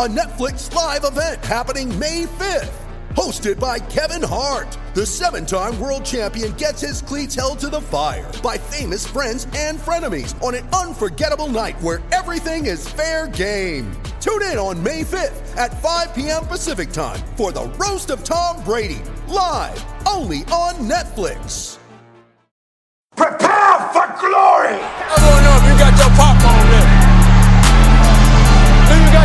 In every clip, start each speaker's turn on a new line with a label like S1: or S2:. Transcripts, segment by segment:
S1: a Netflix live event happening May 5th. Hosted by Kevin Hart, the seven time world champion gets his cleats held to the fire by famous friends and frenemies on an unforgettable night where everything is fair game. Tune in on May 5th at 5 p.m. Pacific time for the Roast of Tom Brady, live only on Netflix.
S2: Prepare for glory!
S3: I wanna know if you got your popcorn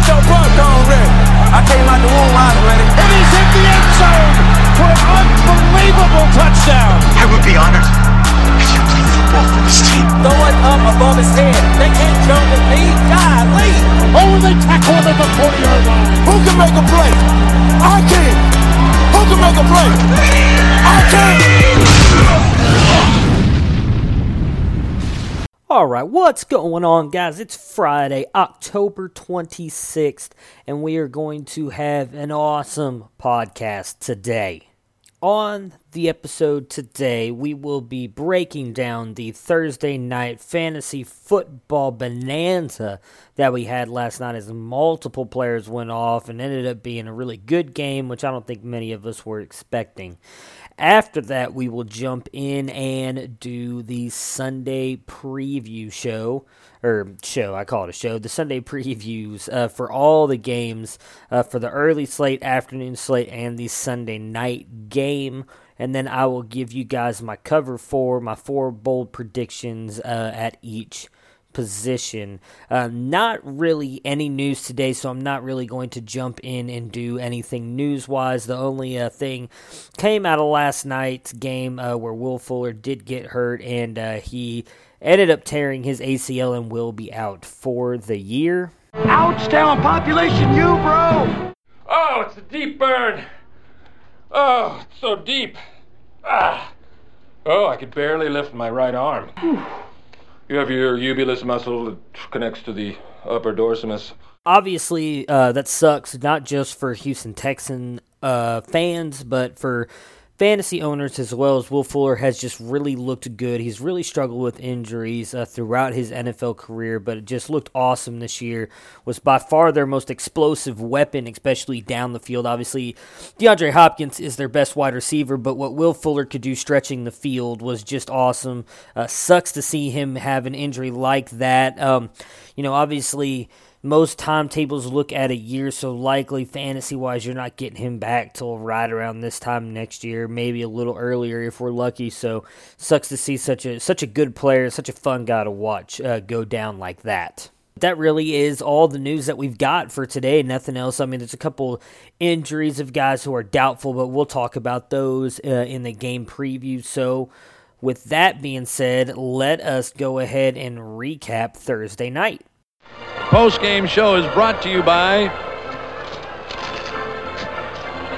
S3: ready. Do you got your popcorn ready?
S2: I came out the womb, I was ready.
S4: And he's hit the end zone for an unbelievable touchdown.
S5: I would be honored if you played football for this team.
S6: Throw it up above his head. They can't jump at me. Golly.
S4: Oh, they tackle him at the 40 yard line.
S3: Who can make a play? I can. Who can make a play? I can.
S7: All right, what's going on, guys? It's Friday, October 26th, and we are going to have an awesome podcast today. On the episode today, we will be breaking down the Thursday night fantasy football bonanza that we had last night as multiple players went off and ended up being a really good game, which I don't think many of us were expecting. After that, we will jump in and do the Sunday preview show, or show, I call it a show, the Sunday previews uh, for all the games uh, for the early slate, afternoon slate, and the Sunday night game. And then I will give you guys my cover for my four bold predictions uh, at each position. Uh, not really any news today, so I'm not really going to jump in and do anything news wise. The only uh, thing came out of last night's game uh, where Will Fuller did get hurt and uh, he ended up tearing his ACL and will be out for the year.
S4: Ouch down population, you bro.
S8: Oh, it's a deep burn. Oh, it's so deep. Ah. Oh, I could barely lift my right arm. You have your ubulus muscle that connects to the upper dorsimus.
S7: Obviously, uh, that sucks not just for Houston Texan uh, fans, but for fantasy owners as well as Will Fuller has just really looked good. He's really struggled with injuries uh, throughout his NFL career, but it just looked awesome this year. Was by far their most explosive weapon, especially down the field. Obviously, DeAndre Hopkins is their best wide receiver, but what Will Fuller could do stretching the field was just awesome. Uh, sucks to see him have an injury like that. Um, you know, obviously most timetables look at a year, so likely fantasy wise, you're not getting him back till right around this time next year, maybe a little earlier if we're lucky. So sucks to see such a such a good player, such a fun guy to watch uh, go down like that. That really is all the news that we've got for today. Nothing else. I mean, there's a couple injuries of guys who are doubtful, but we'll talk about those uh, in the game preview. So, with that being said, let us go ahead and recap Thursday night.
S9: Post game show is brought to you by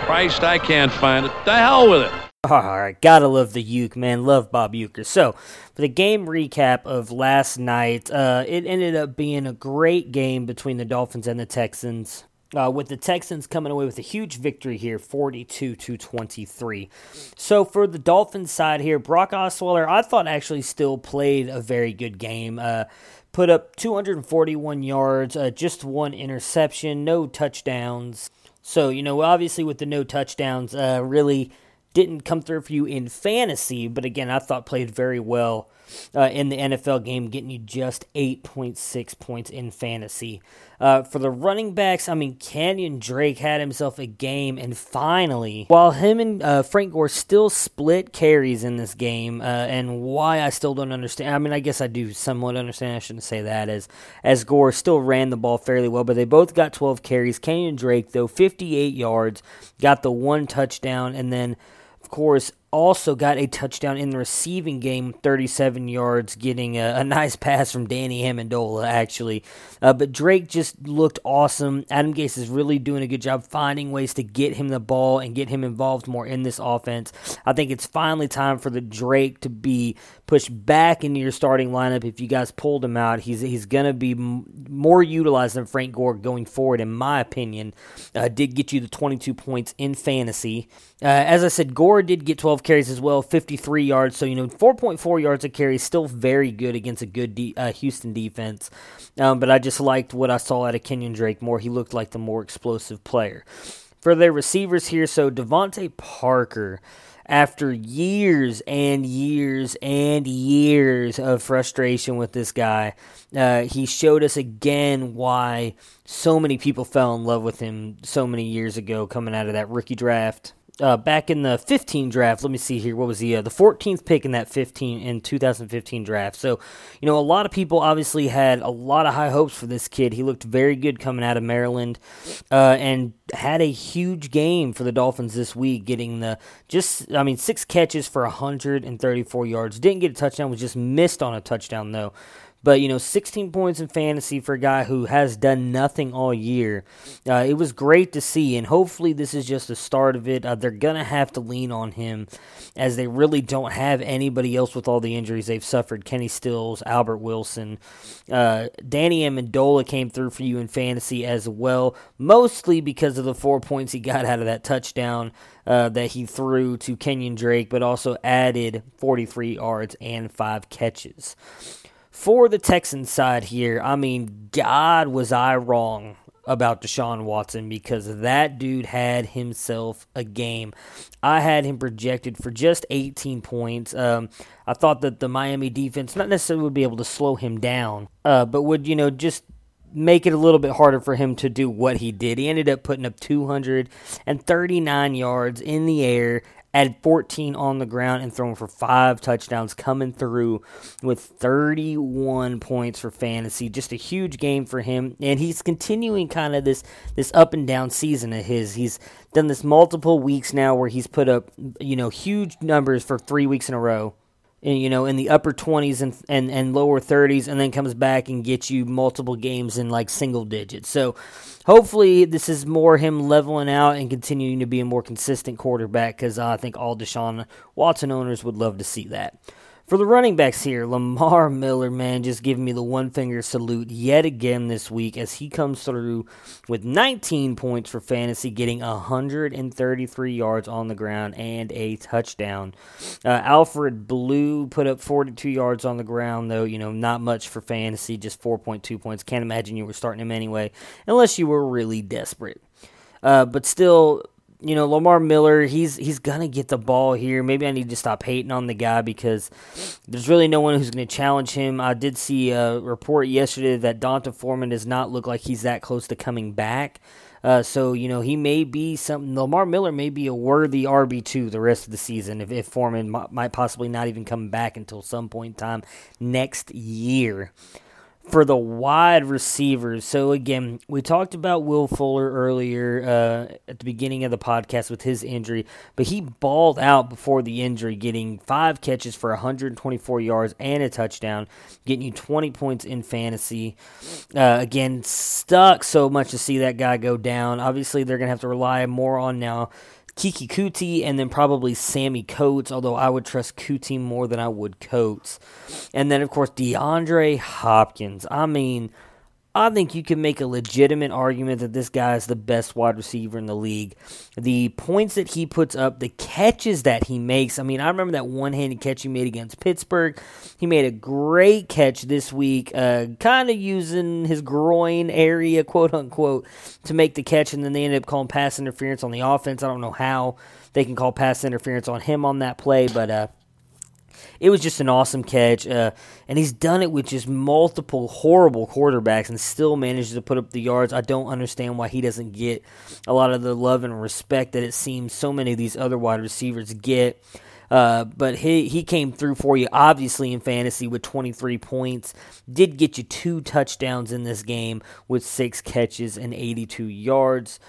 S9: Christ. I can't find it. The hell with it.
S7: All right, gotta love the Uke, man. Love Bob Uecker. So, for the game recap of last night, uh, it ended up being a great game between the Dolphins and the Texans. Uh, with the Texans coming away with a huge victory here, 42 to 23. So for the Dolphins side here, Brock Osweiler, I thought actually still played a very good game. Uh, put up 241 yards, uh, just one interception, no touchdowns. So, you know, obviously with the no touchdowns, uh, really didn't come through for you in fantasy, but again, I thought played very well uh, in the NFL game, getting you just 8.6 points in fantasy. Uh, for the running backs, I mean, Kenyon Drake had himself a game, and finally, while him and uh, Frank Gore still split carries in this game, uh, and why I still don't understand. I mean, I guess I do somewhat understand. I shouldn't say that as as Gore still ran the ball fairly well, but they both got 12 carries. Kenyon Drake though, 58 yards, got the one touchdown, and then of course, also got a touchdown in the receiving game, 37 yards, getting a, a nice pass from Danny Amendola, actually. Uh, but Drake just looked awesome. Adam Gase is really doing a good job finding ways to get him the ball and get him involved more in this offense. I think it's finally time for the Drake to be pushed back into your starting lineup. If you guys pulled him out, he's he's going to be m- more utilized than Frank Gore going forward, in my opinion. Uh, did get you the 22 points in fantasy. Uh, as I said, Gore did get 12 carries as well, 53 yards. So, you know, 4.4 yards a carry, still very good against a good de- uh, Houston defense. Um, but I just liked what I saw out of Kenyon Drake more. He looked like the more explosive player. For their receivers here, so DeVante Parker after years and years and years of frustration with this guy, uh, he showed us again why so many people fell in love with him so many years ago coming out of that rookie draft uh, back in the 15 draft. Let me see here. What was the uh, the 14th pick in that 15 in 2015 draft? So, you know, a lot of people obviously had a lot of high hopes for this kid. He looked very good coming out of Maryland, uh, and had a huge game for the Dolphins this week, getting the just I mean six catches for 134 yards. Didn't get a touchdown. Was just missed on a touchdown though. But, you know, 16 points in fantasy for a guy who has done nothing all year. Uh, it was great to see, and hopefully this is just the start of it. Uh, they're to have to lean on him as they really don't have anybody else with all the injuries they've suffered. Kenny Stills, Albert Wilson. Uh, Danny Amendola came through for you in fantasy as well, mostly because of the four points he got out of that touchdown. Uh, that he threw to Kenyon Drake, but also added 43 yards and five catches. For the Texans side here, I mean, God, was I wrong about Deshaun Watson because that dude had himself a game. I had him projected for just 18 points. Um, I thought that the Miami defense not necessarily would be able to slow him down, uh, but would, you know, just make it a little bit harder for him to do what he did. He ended up putting up 239 yards in the air had 14 on the ground and thrown for five touchdowns, coming through with 31 points for fantasy. Just a huge game for him, and he's continuing kind of this this up and down season of his. He's done this multiple weeks now where he's put up you know huge numbers for three weeks in a row you know, in the upper 20s and, and, and lower 30s, and then comes back and gets you multiple games in like single digits. So hopefully, this is more him leveling out and continuing to be a more consistent quarterback because I think all Deshaun Watson owners would love to see that. For the running backs here, Lamar Miller, man, just giving me the one finger salute yet again this week as he comes through with 19 points for fantasy, getting 133 yards on the ground and a touchdown. Uh, Alfred Blue put up 42 yards on the ground, though, you know, not much for fantasy, just 4.2 points. Can't imagine you were starting him anyway, unless you were really desperate. Uh, but still, you know, Lamar Miller, he's he's gonna get the ball here. Maybe I need to stop hating on the guy because there's really no one who's gonna challenge him. I did see a report yesterday that D'Onta Foreman does not look like he's that close to coming back. Uh, so you know he may be something. Lamar Miller may be a worthy RB two the rest of the season if, if Foreman m- might possibly not even come back until some point in time next year for the wide receivers. So again, we talked about Will Fuller earlier uh, at the beginning of the podcast with his injury, but he balled out before the injury, getting five catches for 124 yards and a touchdown, getting you 20 points in fantasy. Uh, again, stuck so much to see that guy go down. Obviously, they're gonna have to rely more on now Keke Coutee, and then probably Sammy Coates, although I would trust Coutee more than I would Coates. And then, of course, DeAndre Hopkins. I mean, I think you can make a legitimate argument that this guy is the best wide receiver in the league. The points that he puts up, the catches that he makes. I mean, I remember that one handed catch he made against Pittsburgh. He made a great catch this week, uh, kind of using his groin area, quote unquote, to make the catch, and then they ended up calling pass interference on the offense. I don't know how they can call pass interference on him on that play, but uh, it was just an awesome catch. Uh, and he's done it with just multiple horrible quarterbacks and still manages to put up the yards. I don't understand why he doesn't get a lot of the love and respect that it seems so many of these other wide receivers get. Uh, but he he came through for you, obviously in fantasy with 23 points. Did get you two touchdowns in this game with six catches and 82 yards.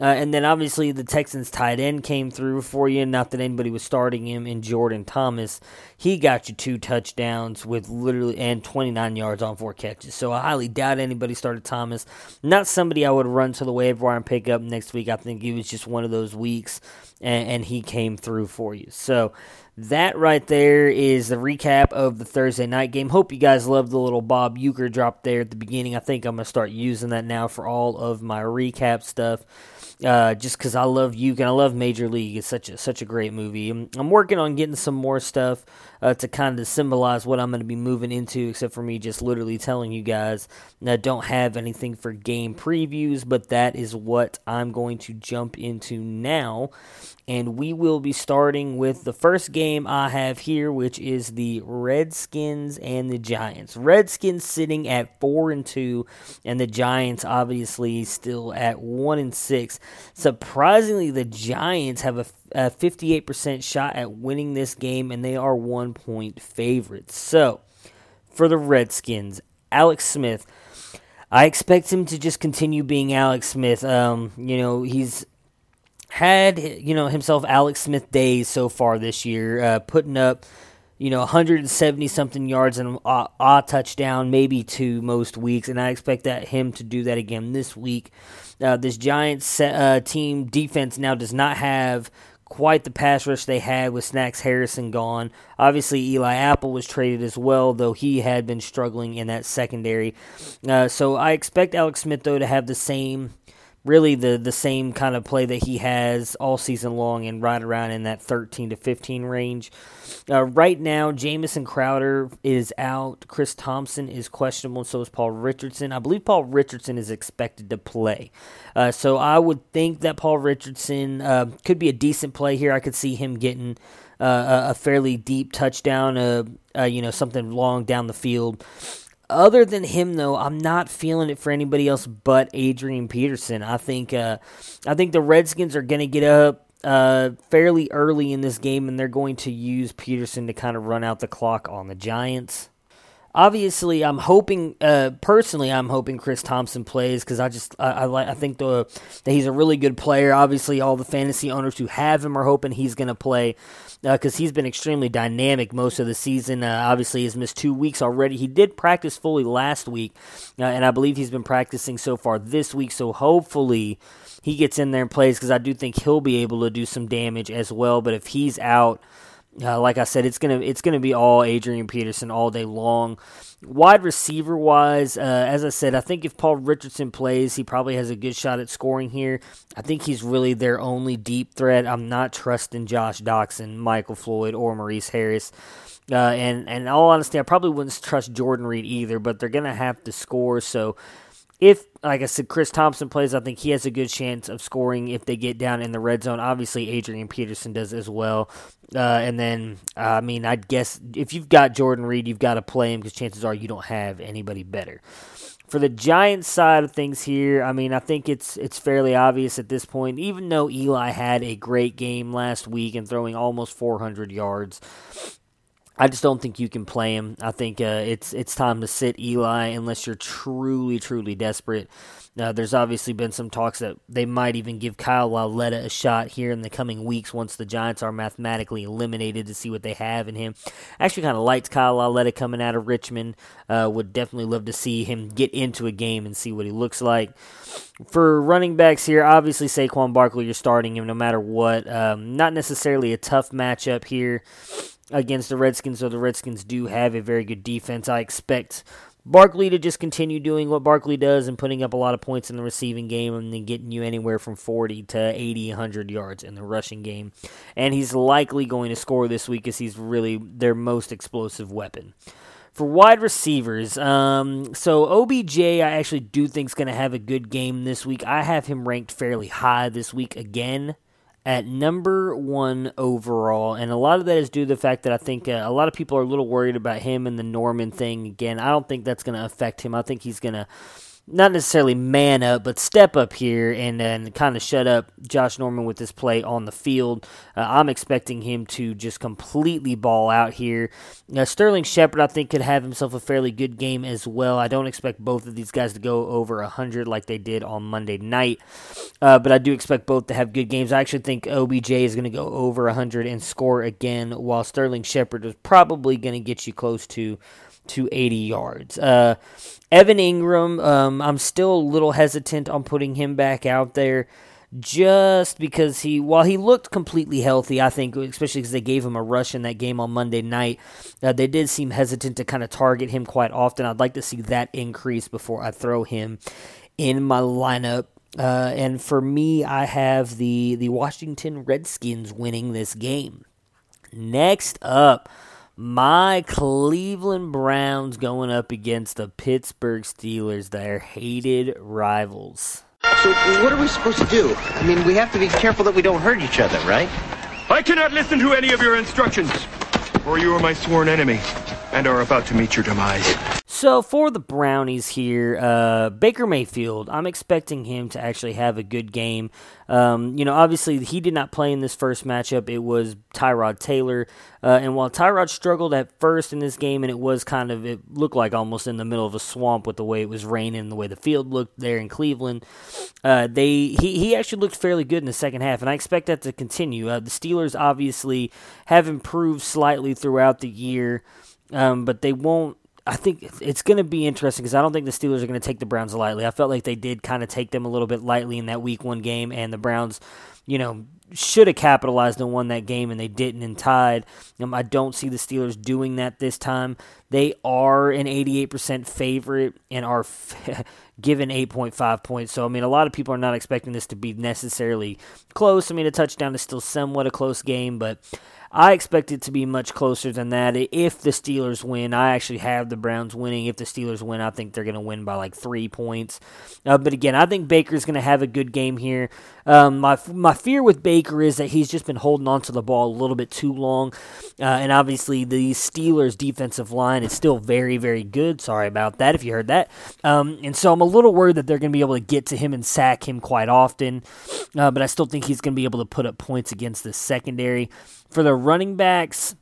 S7: Uh, and then obviously the Texans tight end came through for you. Not that anybody was starting him in Jordan Thomas. He got you two touchdowns with literally and 29 yards on four catches. So I highly doubt anybody started Thomas. Not somebody I would run to the waiver wire and pick up next week. I think it was just one of those weeks, and, and he came through for you. So that right there is the recap of the Thursday night game. Hope you guys loved the little Bob Uecker drop there at the beginning. I think I'm going to start using that now for all of my recap stuff. Uh, just because I love Uke and I love Major League. It's such a such a great movie. I'm, I'm working on getting some more stuff uh, to kind of symbolize what I'm going to be moving into, except for me just literally telling you guys I don't have anything for game previews, but that is what I'm going to jump into now and we will be starting with the first game I have here, which is the Redskins and the Giants. Redskins sitting at four and two, and the Giants obviously still at one and six. Surprisingly, the Giants have a, a 58% shot at winning this game, and they are one point favorites. So, for the Redskins, Alex Smith. I expect him to just continue being Alex Smith. Um, you know, he's had you know himself Alex Smith days so far this year, uh, putting up you know 170 something yards and a, touchdown, maybe two most weeks, and I expect that him to do that again this week. Uh, this Giants uh, team defense now does not have quite the pass rush they had with Snacks Harrison gone. Obviously, Eli Apple was traded as well, though he had been struggling in that secondary. Uh, so I expect Alex Smith though to have the same really the the same kind of play that he has all season long and right around in that 13 to 15 range. Uh, right now, Jamison Crowder is out. Chris Thompson is questionable, and so is Paul Richardson. I believe Paul Richardson is expected to play. Uh, so I would think that Paul Richardson uh, could be a decent play here. I could see him getting uh, a fairly deep touchdown, uh, uh, you know, something long down the field. Other than him, though, I'm not feeling it for anybody else but Adrian Peterson. I think uh, I think the Redskins are going to get up uh, fairly early in this game, and they're going to use Peterson to kind of run out the clock on the Giants. Obviously, I'm hoping uh, personally. I'm hoping Chris Thompson plays because I just I, I, I think the, that he's a really good player. Obviously, all the fantasy owners who have him are hoping he's going to play because uh, he's been extremely dynamic most of the season. Uh, obviously, he's missed two weeks already. He did practice fully last week, uh, and I believe he's been practicing so far this week. So hopefully, he gets in there and plays because I do think he'll be able to do some damage as well. But if he's out, uh, like I said, it's gonna it's gonna be all Adrian Peterson all day long. Wide receiver wise, uh, as I said, I think if Paul Richardson plays, he probably has a good shot at scoring here. I think he's really their only deep threat. I'm not trusting Josh Doctson, Michael Floyd, or Maurice Harris. Uh, and and all honesty, I probably wouldn't trust Jordan Reed either. But they're gonna have to score, so if, like I said, Chris Thompson plays, I think he has a good chance of scoring if they get down in the red zone. Obviously, Adrian Peterson does as well. Uh, and then, uh, I mean, I'd guess if you've got Jordan Reed, you've got to play him because chances are you don't have anybody better. For the Giants side of things here, I mean, I think it's it's fairly obvious at this point. Even though Eli had a great game last week and throwing almost 400 yards, I just don't think you can play him. I think uh, it's it's time to sit Eli unless you're truly truly desperate. Uh, there's obviously been some talks that they might even give Kyle Lauletta a shot here in the coming weeks once the Giants are mathematically eliminated to see what they have in him. Actually, kind of liked Kyle Lauletta coming out of Richmond. Uh, would definitely love to see him get into a game and see what he looks like. For running backs here, obviously Saquon Barkley, you're starting him no matter what. Um, not necessarily a tough matchup here against the Redskins, so the Redskins do have a very good defense. I expect Barkley to just continue doing what Barkley does and putting up a lot of points in the receiving game and then getting you anywhere from 40 to 80, 100 yards in the rushing game. And he's likely going to score this week as he's really their most explosive weapon. For wide receivers, um, so OBJ, I actually do think is going to have a good game this week. I have him ranked fairly high this week again at number one overall, and a lot of that is due to the fact that I think uh, a lot of people are a little worried about him and the Norman thing. Again, I don't think that's going to affect him. I think he's going to not necessarily man up, but step up here and then kind of shut up Josh Norman with this play on the field. Uh, I'm expecting him to just completely ball out here. Now, Sterling Shepard, I think, could have himself a fairly good game as well. I don't expect both of these guys to go over 100 like they did on Monday night, uh, but I do expect both to have good games. I actually think OBJ is going to go over 100 and score again, while Sterling Shepard is probably going to get you close to to 80 yards. Uh, Evan Engram, um, I'm still a little hesitant on putting him back out there just because he, while he looked completely healthy, I think, especially because they gave him a rush in that game on Monday night, uh, they did seem hesitant to kind of target him quite often. I'd like to see that increase before I throw him in my lineup. Uh, and for me, I have the the Washington Redskins winning this game. Next up, my Cleveland Browns going up against the Pittsburgh Steelers, their hated rivals.
S10: So, what are we supposed to do? I mean, we have to be careful that we don't hurt each other, right?
S11: I cannot listen to any of your instructions, for you are my sworn enemy and are about to meet your demise.
S7: So for the Brownies here, uh, Baker Mayfield, I'm expecting him to actually have a good game. Um, you know, obviously he did not play in this first matchup. It was Tyrod Taylor, uh, and while Tyrod struggled at first in this game, and it was kind of it looked like almost in the middle of a swamp with the way it was raining, and the way the field looked there in Cleveland. Uh, they he he actually looked fairly good in the second half, and I expect that to continue. Uh, the Steelers obviously have improved slightly throughout the year um, but they won't. I think it's going to be interesting because I don't think the Steelers are going to take the Browns lightly. I felt like they did kind of take them a little bit lightly in that Week One game, and the Browns, you know, should have capitalized and won that game, and they didn't and tied. Um, I don't see the Steelers doing that this time. They are an 88% favorite and are f- given 8.5 points. So, I mean, a lot of people are not expecting this to be necessarily close. I mean, a touchdown is still somewhat a close game, but I expect it to be much closer than that. If the Steelers win, I actually have the Browns winning. If the Steelers win, I think they're going to win by like three points. Uh, but again, I think Baker's going to have a good game here. Um, my my fear with Baker is that he's just been holding on to the ball a little bit too long, uh, and obviously the Steelers' defensive line is still very very good. Sorry about that if you heard that. Um, and so I'm a little worried that they're going to be able to get to him and sack him quite often, uh, but I still think he's going to be able to put up points against the secondary. For the running backs,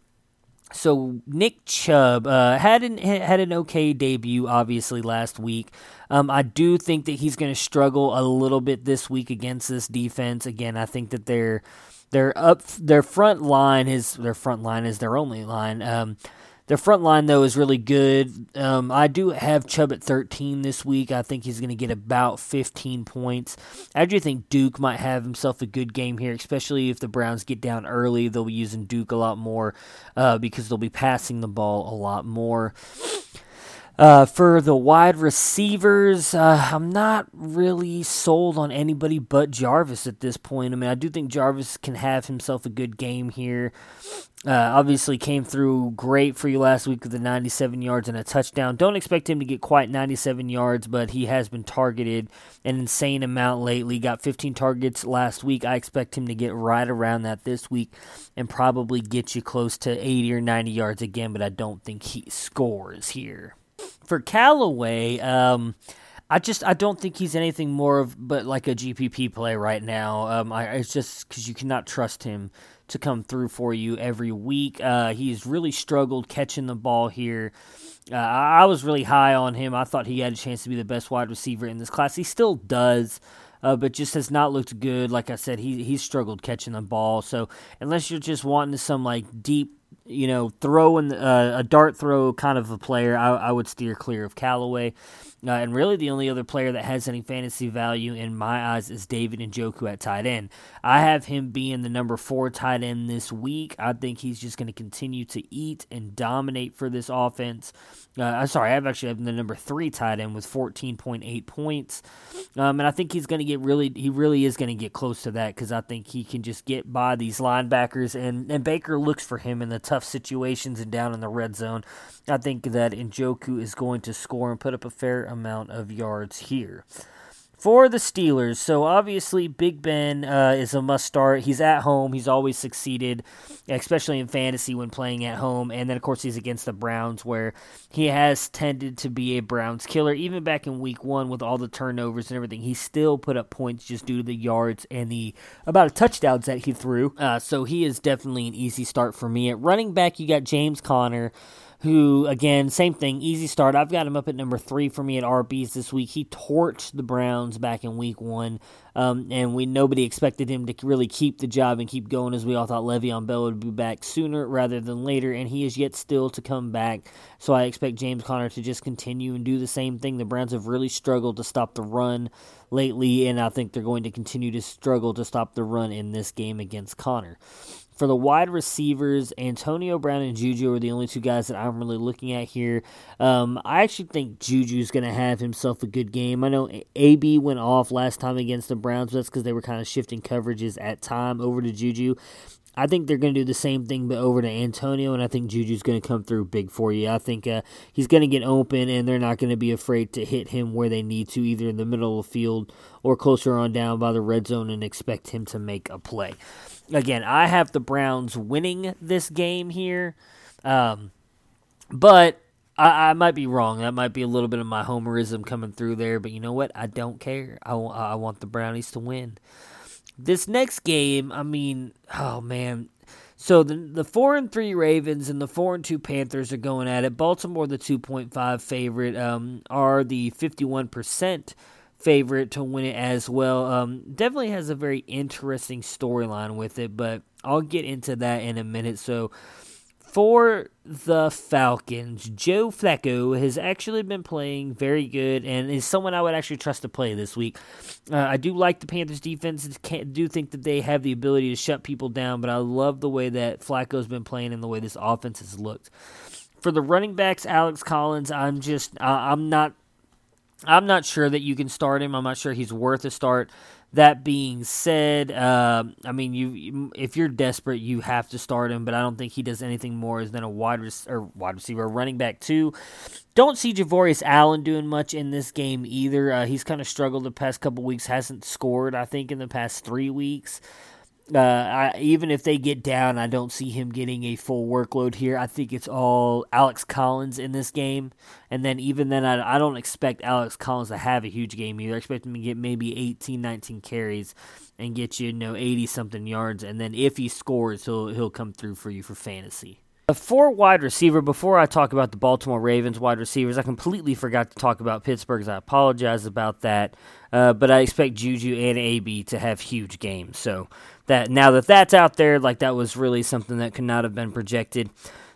S7: so Nick Chubb uh, had an had an okay debut, obviously last week. Um, I do think that he's going to struggle a little bit this week against this defense. Again, I think that their their up their front line is their front line is their only line. Um, their front line, though, is really good. Um, I do have Chubb at 13 this week. I think he's going to get about 15 points. I do think Duke might have himself a good game here, especially if the Browns get down early. They'll be using Duke a lot more uh, because they'll be passing the ball a lot more. Uh, for the wide receivers, uh, I'm not really sold on anybody but Jarvis at this point. I mean, I do think Jarvis can have himself a good game here. Uh, obviously, came through great for you last week with the 97 yards and a touchdown. Don't expect him to get quite 97 yards, but he has been targeted an insane amount lately. Got 15 targets last week. I expect him to get right around that this week and probably get you close to 80 or 90 yards again, but I don't think he scores here for Callaway, um, I just I don't think he's anything more of but like a GPP play right now. Um, I, it's just because you cannot trust him to come through for you every week. Uh, he's really struggled catching the ball here. Uh, I was really high on him. I thought he had a chance to be the best wide receiver in this class. He still does. Uh, but just has not looked good. Like I said, he he's struggled catching the ball. So unless you're just wanting some like deep you know, throwing uh, a dart throw kind of a player, I, I would steer clear of Callaway. Uh, and really, the only other player that has any fantasy value in my eyes is David Njoku at tight end. I have him being the number four tight end this week. I think he's just going to continue to eat and dominate for this offense. Uh, I'm sorry, I've actually have the number three tight end with 14.8 points, um, and I think he's going to get really, he really is going to get close to that because I think he can just get by these linebackers, and and Baker looks for him in the tough situations and down in the red zone. I think that Njoku is going to score and put up a fair amount of yards here. For the Steelers, so obviously Big Ben uh, is a must start. He's at home. He's always succeeded, especially in fantasy when playing at home. And then, of course, he's against the Browns, where he has tended to be a Browns killer. Even back in week one with all the turnovers and everything, he still put up points just due to the yards and the about of touchdowns that he threw. Uh, so he is definitely an easy start for me. At running back, you got James Conner who again same thing easy start i've got him up at number three for me at rbs this week he torched the browns back in week one um, and we nobody expected him to really keep the job and keep going as we all thought Le'Veon Bell would be back sooner rather than later, and he is yet still to come back. So I expect James Conner to just continue and do the same thing. The Browns have really struggled to stop the run lately, and I think they're going to continue to struggle to stop the run in this game against Conner. For the wide receivers, Antonio Brown and Juju are the only two guys that I'm really looking at here. Um, I actually think Juju's going to have himself a good game. I know AB went off last time against the Browns, but that's because they were kind of shifting coverages at time over to Juju. I think they're going to do the same thing, but over to Antonio, and I think Juju's going to come through big for you. I think uh, he's going to get open, and they're not going to be afraid to hit him where they need to, either in the middle of the field or closer on down by the red zone, and expect him to make a play again, I have the Browns winning this game here, um, but I, I, might be wrong. That might be a little bit of my homerism coming through there. But you know what? I don't care. I, I want the Brownies to win. This next game, I mean, oh man. So the the four and three Ravens and the four and two Panthers are going at it. Baltimore, the two point five favorite, um, are the fifty one percent favorite to win it as well. Um, definitely has a very interesting storyline with it, but I'll get into that in a minute. So, for the Falcons, Joe Flacco has actually been playing very good and is someone I would actually trust to play this week. Uh, I do like the Panthers defense. Do think that they have the ability to shut people down, but I love the way that Flacco's been playing and the way this offense has looked. For the running backs, Alex Collins, I'm just uh, I'm not I'm not sure that you can start him. I'm not sure he's worth a start. That being said, uh, I mean, you if you're desperate, you have to start him. But I don't think he does anything more than a wide res- or wide receiver, running back too. Don't see Javorius Allen doing much in this game either. Uh, he's kind of struggled the past couple weeks. Hasn't scored, I think, in the past three weeks. Uh, I, even if they get down, I don't see him getting a full workload here. I think it's all Alex Collins in this game. And then, even then, I, I don't expect Alex Collins to have a huge game either. I expect him to get maybe 18, 19 carries and get you, you know, 80 something yards. And then, if he scores, he'll, he'll come through for you for fantasy. For wide receiver, before I talk about the Baltimore Ravens wide receivers, I completely forgot to talk about Pittsburgh's. I apologize about that. Uh, but I expect Juju and AB to have huge games. So that now that that's out there, like that was really something that could not have been projected.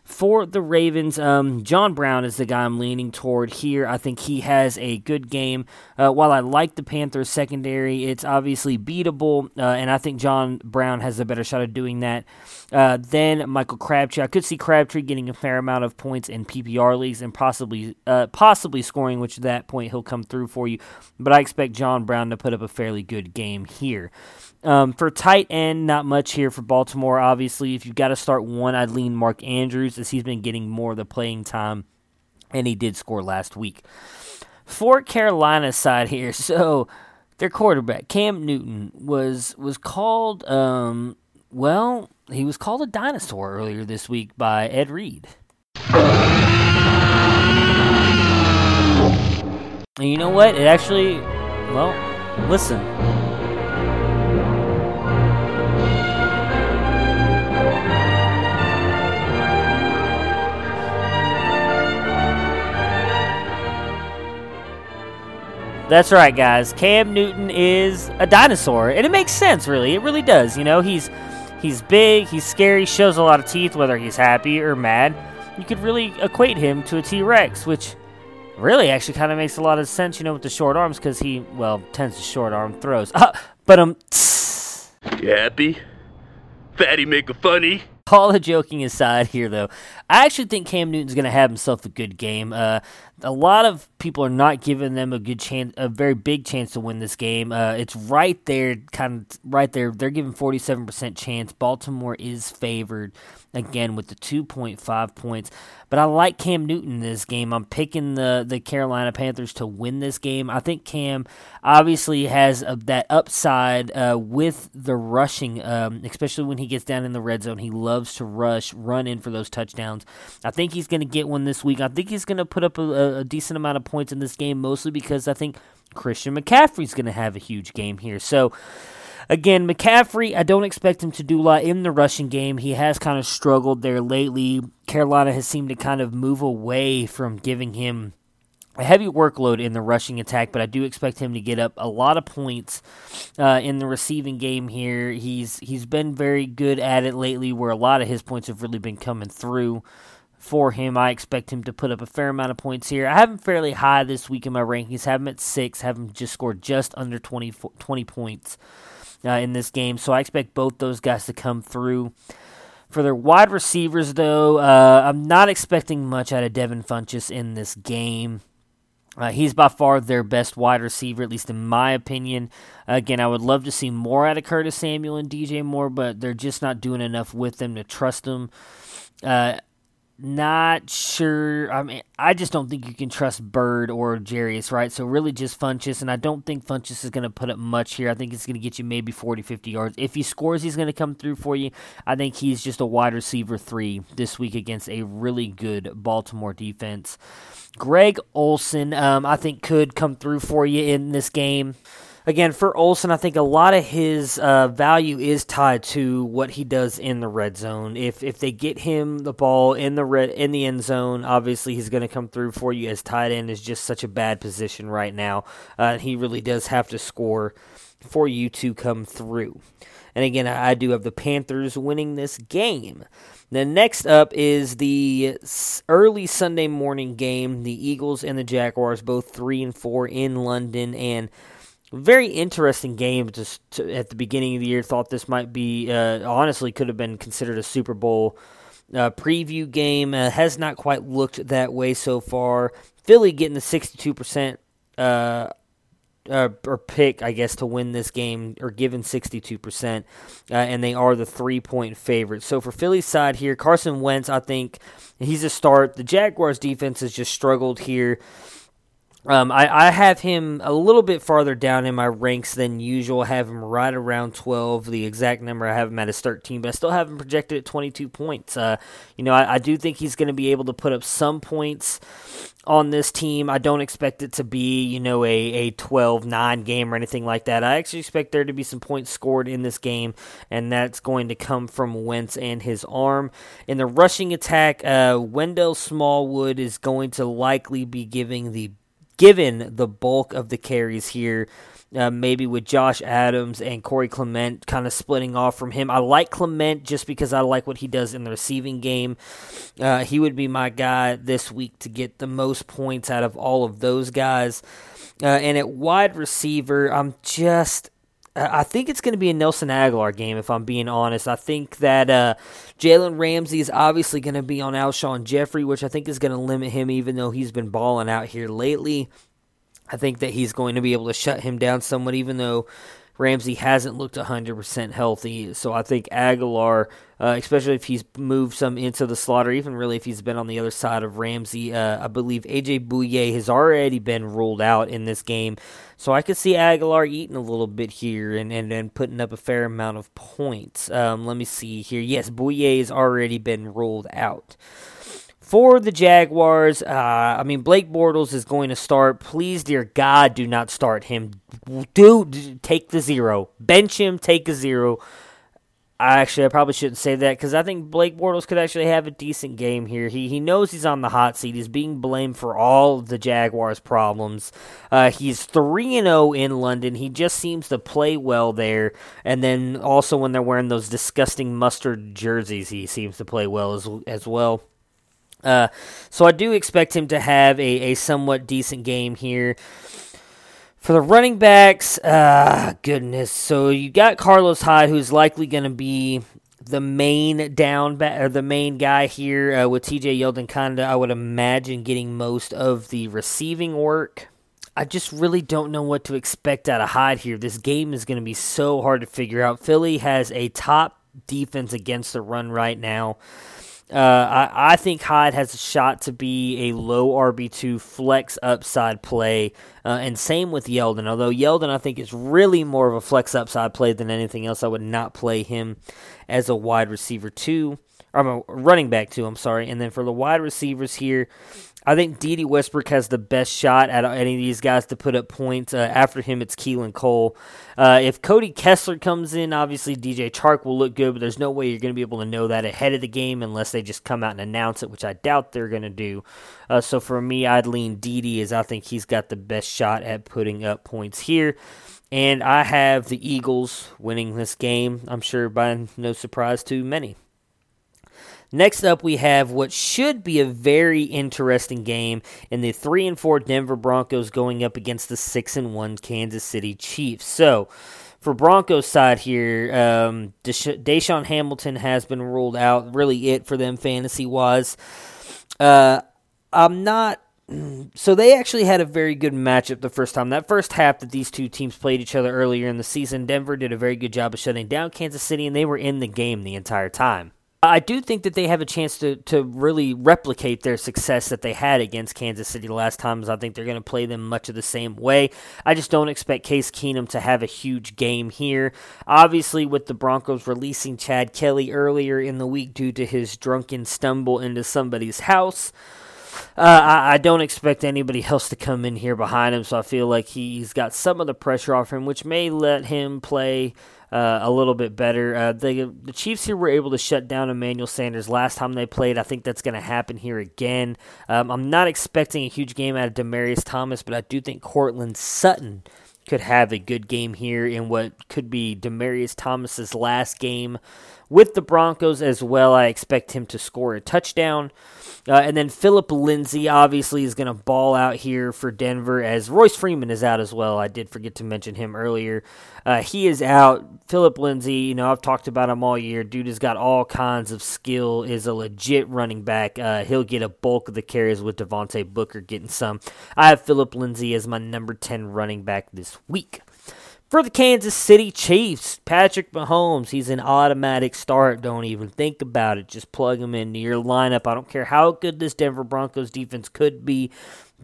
S7: For the Ravens, um, John Brown is the guy I'm leaning toward here. I think he has a good game. Uh, while I like the Panthers secondary, it's obviously beatable, uh, and I think John Brown has a better shot of doing that uh, than Michael Crabtree. I could see Crabtree getting a fair amount of points in PPR leagues and possibly uh, possibly scoring, which at that point he'll come through for you. But I expect John Brown to put up a fairly good game here. Um, for tight end, not much here for Baltimore. Obviously, if you've got to start one, I'd lean Mark Andrews as he's been getting more of the playing time, and he did score last week. For Carolina's side here, so their quarterback Cam Newton was was called um, well, he was called a dinosaur earlier this week by Ed Reed. And you know what? It actually, well, listen. That's right, guys. Cam Newton is a dinosaur, and it makes sense, really. It really does. You know, he's he's big, he's scary, shows a lot of teeth, whether he's happy or mad. You could really equate him to a T Rex, which really actually kind of makes a lot of sense, you know, with the short arms, because he, well, tends to short arm throws. Uh, but um, Tss.
S12: you happy? Fatty make a funny?
S7: All the joking aside here, though, I actually think Cam Newton's going to have himself a good game. Uh, a lot of people are not giving them a good chance, a very big chance to win this game. Uh, it's right there, kind of right there. They're giving 47% chance. Baltimore is favored again with the 2.5 points. But I like Cam Newton in this game. I'm picking the, the Carolina Panthers to win this game. I think Cam obviously has a, that upside uh, with the rushing, um, especially when he gets down in the red zone. He loves to rush, run in for those touchdowns. I think he's going to get one this week. I think he's going to put up a, a decent amount of points in this game, mostly because I think Christian McCaffrey's going to have a huge game here. So, Again, McCaffrey, I don't expect him to do a lot in the rushing game. He has kind of struggled there lately. Carolina has seemed to kind of move away from giving him a heavy workload in the rushing attack, but I do expect him to get up a lot of points uh, in the receiving game here. He's he's been very good at it lately, where a lot of his points have really been coming through for him. I expect him to put up a fair amount of points here. I have him fairly high this week in my rankings. Have him at six. Have him just scored just under 20, 20 points uh, in this game. So I expect both those guys to come through. For their wide receivers, though, uh, I'm not expecting much out of Devin Funchess in this game. Uh, he's by far their best wide receiver, at least in my opinion. Again, I would love to see more out of Curtis Samuel and DJ Moore, but they're just not doing enough with them to trust them. Uh, not sure. I mean, I just don't think you can trust Byrd or Jarius, right? So really just Funchess, and I don't think Funchess is going to put up much here. I think it's going to get you maybe 40, 50 yards. If he scores, he's going to come through for you. I think he's just a wide receiver three this week against a really good Baltimore defense. Greg Olsen, um, I think, could come through for you in this game again, for Olsen, I think a lot of his uh, value is tied to what he does in the red zone. If if they get him the ball in the red in the end zone, obviously he's going to come through for you. As tight end is just such a bad position right now. Uh, he really does have to score for you to come through. And again, I do have the Panthers winning this game. Then next up is the early Sunday morning game. The Eagles and the Jaguars, both three and four in London, and very interesting game just to, at the beginning of the year. Thought this might be, uh, honestly, could have been considered a Super Bowl uh, preview game. Uh, has not quite looked that way so far. Philly getting the 62% uh, uh, or pick, I guess, to win this game, or given 62%, uh, and they are the three point favorite. So for Philly's side here, Carson Wentz, I think he's a start. The Jaguars defense has just struggled here. Um, I, I have him a little bit farther down in my ranks than usual. I have him right around 12. The exact number I have him at is 13, but I still have him projected at 22 points. Uh, you know, I, I do think he's going to be able to put up some points on this team. I don't expect it to be, you know, a, a 12 9 game or anything like that. I actually expect there to be some points scored in this game, and that's going to come from Wentz and his arm. In the rushing attack, uh, Wendell Smallwood is going to likely be giving the given the bulk of the carries here. Uh, maybe with Josh Adams and Corey Clement kind of splitting off from him. I like Clement just because I like what he does in the receiving game. Uh, he would be my guy this week to get the most points out of all of those guys. Uh, and at wide receiver, I'm just I think it's going to be a Nelson Agholor game, if I'm being honest. I think that uh, Jalen Ramsey is obviously going to be on Alshon Jeffery, which I think is going to limit him, even though he's been balling out here lately. I think that he's going to be able to shut him down somewhat, even though Ramsey hasn't looked 100% healthy. So I think Agholor, uh, especially if he's moved some into the or even really if he's been on the other side of Ramsey, uh, I believe AJ Bouye has already been ruled out in this game. So I could see Agholor eating a little bit here and, and, and putting up a fair amount of points. Um, let me see here. Yes, Bouye has already been ruled out. For the Jaguars, uh, I mean, Blake Bortles is going to start. Please, dear God, do not start him. Do take the zero. Bench him, take a zero. I actually, I probably shouldn't say that because I think Blake Bortles could actually have a decent game here. He he knows he's on the hot seat. He's being blamed for all the Jaguars' problems. Uh, he's three and zero oh in London. He just seems to play well there. And then also when they're wearing those disgusting mustard jerseys, he seems to play well as as well. Uh, so I do expect him to have a, a somewhat decent game here. For the running backs, uh, goodness. So you got Carlos Hyde, who's likely going to be the main down or the main guy here uh, with TJ Yeldon kind of I would imagine getting most of the receiving work. I just really don't know what to expect out of Hyde here. This game is going to be so hard to figure out. Philly has a top defense against the run right now. Uh, I, I, think Hyde has a shot to be a low RB2 flex upside play, uh, and same with Yeldon. Although Yeldon, I think, is really more of a flex upside play than anything else. I would not play him as a wide receiver two, or I'm a running back two. I'm sorry. And then for the wide receivers here, I think Dede Westbrook has the best shot at any of these guys to put up points. Uh, after him, it's Keelan Cole. Uh, if Cody Kessler comes in, obviously DJ Chark will look good, but there's no way you're going to be able to know that ahead of the game unless they just come out and announce it, which I doubt they're going to do. Uh, so for me, I'd lean Dede as I think he's got the best shot at putting up points here. And I have the Eagles winning this game, I'm sure by no surprise to many. Next up, we have what should be a very interesting game in the three and four Denver Broncos going up against the six and one Kansas City Chiefs. So, for Broncos side here, um, DaeSean Hamilton has been ruled out. Really, it for them fantasy wise. Uh, I'm not. So they actually had a very good matchup the first time. That first half that these two teams played each other earlier in the season, Denver did a very good job of shutting down Kansas City, and they were in the game the entire time. I do think that they have a chance to, to really replicate their success that they had against Kansas City the last times. I think they're going to play them much of the same way. I just don't expect Case Keenum to have a huge game here. Obviously, with the Broncos releasing Chad Kelly earlier in the week due to his drunken stumble into somebody's house. Uh, I, I, don't expect anybody else to come in here behind him, so I feel like he's got some of the pressure off him, which may let him play uh, a little bit better. Uh, the the Chiefs here were able to shut down Emmanuel Sanders last time they played. I think that's going to happen here again. Um, I'm not expecting a huge game out of Demaryius Thomas, but I do think Courtland Sutton could have a good game here in what could be Demaryius Thomas's last game with the Broncos as well. I expect him to score a touchdown. Uh, and then Philip Lindsay obviously is going to ball out here for Denver as Royce Freeman is out as well. I did forget to mention him earlier. Uh, he is out. Philip Lindsay, you know, I've talked about him all year. Dude has got all kinds of skill, is a legit running back. Uh, he'll get a bulk of the carries with Devontae Booker getting some. I have Philip Lindsay as my number 10 running back this week. For the Kansas City Chiefs, Patrick Mahomes, he's an automatic start. Don't even think about it. Just plug him into your lineup. I don't care how good this Denver Broncos defense could be.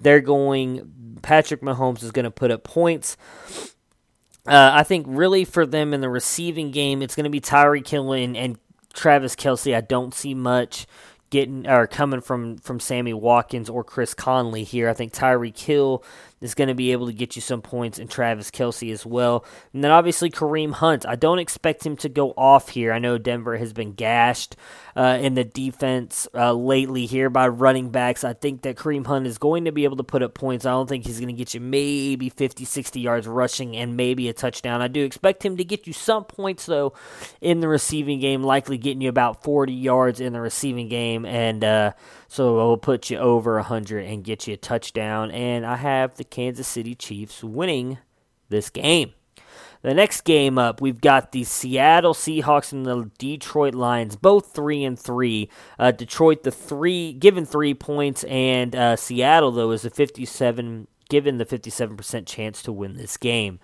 S7: They're going, Patrick Mahomes is going to put up points. Uh, I think really for them in the receiving game, it's going to be Tyreek Hill and, and Travis Kelce. I don't see much getting or coming from from Sammy Watkins or Chris Conley here. I think Tyreek Hill is going to be able to get you some points, and Travis Kelce as well. And then obviously Kareem Hunt. I don't expect him to go off here. I know Denver has been gashed uh, in the defense uh, lately here by running backs. I think that Kareem Hunt is going to be able to put up points. I don't think he's going to get you maybe 50, 60 yards rushing and maybe a touchdown. I do expect him to get you some points, though, in the receiving game, likely getting you about 40 yards in the receiving game. And, uh, so it will put you over 100 and get you a touchdown. And I have the Kansas City Chiefs winning this game. The next game up, we've got the Seattle Seahawks and the Detroit Lions, both three and three. Uh, Detroit the three given three points, and uh, Seattle though is a fifty-seven given the fifty-seven percent chance to win this game.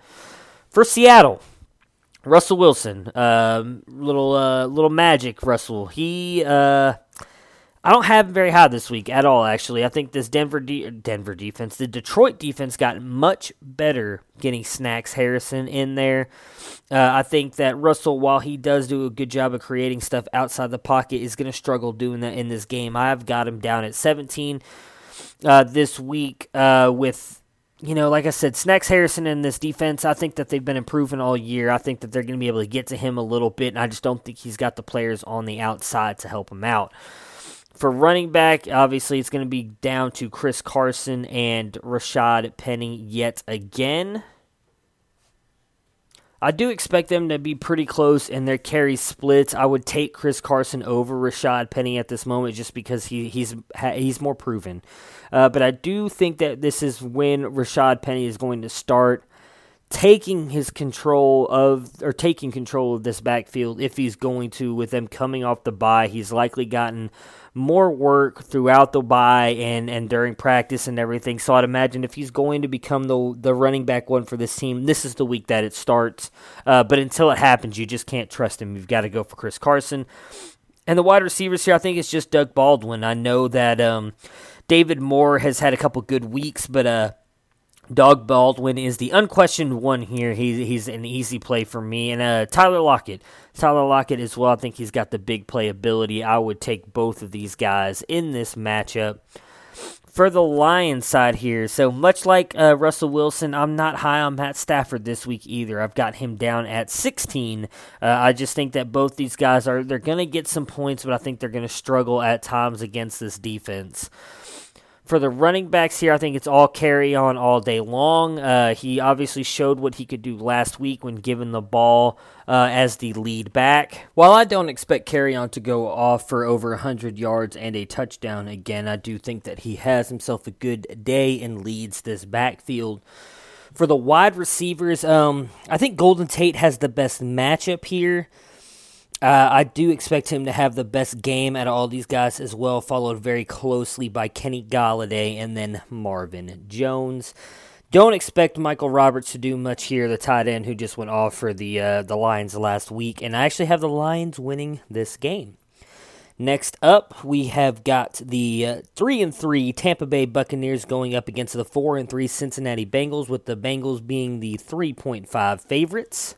S7: For Seattle, Russell Wilson, uh, little uh, little magic. Russell, he uh, I don't have him very high this week at all. Actually, I think this Denver de- Denver defense, the Detroit defense, got much better getting Snacks Harrison in there. Uh, I think that Russell, while he does do a good job of creating stuff outside the pocket, is going to struggle doing that in this game. I've got him down at 17 uh, this week uh, with you know, like I said, Snacks Harrison in this defense, I think that they've been improving all year. I think that they're going to be able to get to him a little bit, and I just don't think he's got the players on the outside to help him out. For running back, obviously it's going to be down to Chris Carson and Rashad Penny yet again. I do expect them to be pretty close in their carry splits. I would take Chris Carson over Rashad Penny at this moment just because he, he's he's more proven. Uh, but I do think that this is when Rashad Penny is going to start taking his control of or taking control of this backfield if he's going to with them coming off the bye. He's likely gotten more work throughout the bye and and during practice and everything. So I'd imagine if he's going to become the the running back one for this team this is the week that it starts. Uh, but until it happens you just can't trust him. You've got to go for Chris Carson. And the wide receivers here I think it's just Doug Baldwin. I know that um, David Moore has had a couple good weeks but uh Doug Baldwin is the unquestioned one here. He's he's an easy play for me. And uh, Tyler Lockett. Tyler Lockett as well. I think he's got the big playability. I would take both of these guys in this matchup. For the Lions side here, so much like uh, Russell Wilson, I'm not high on Matt Stafford this week either. I've got him down at 16. Uh, I just think that both these guys are they're going to get some points, but I think they're going to struggle at times against this defense. For the running backs here, I think it's all Kerryon all day long. Uh, he obviously showed what he could do last week when given the ball uh, as the lead back. While I don't expect Kerryon to go off for over 100 yards and a touchdown again, I do think that he has himself a good day and leads this backfield. For the wide receivers, um, I think Golden Tate has the best matchup here. Uh, I do expect him to have the best game out of all these guys as well, followed very closely by Kenny Golladay and then Marvin Jones. Don't expect Michael Roberts to do much here, the tight end who just went off for the uh, the Lions last week, and I actually have the Lions winning this game. Next up, we have got the uh, three and three Tampa Bay Buccaneers going up against the four and three Cincinnati Bengals, with the Bengals being the three point five favorites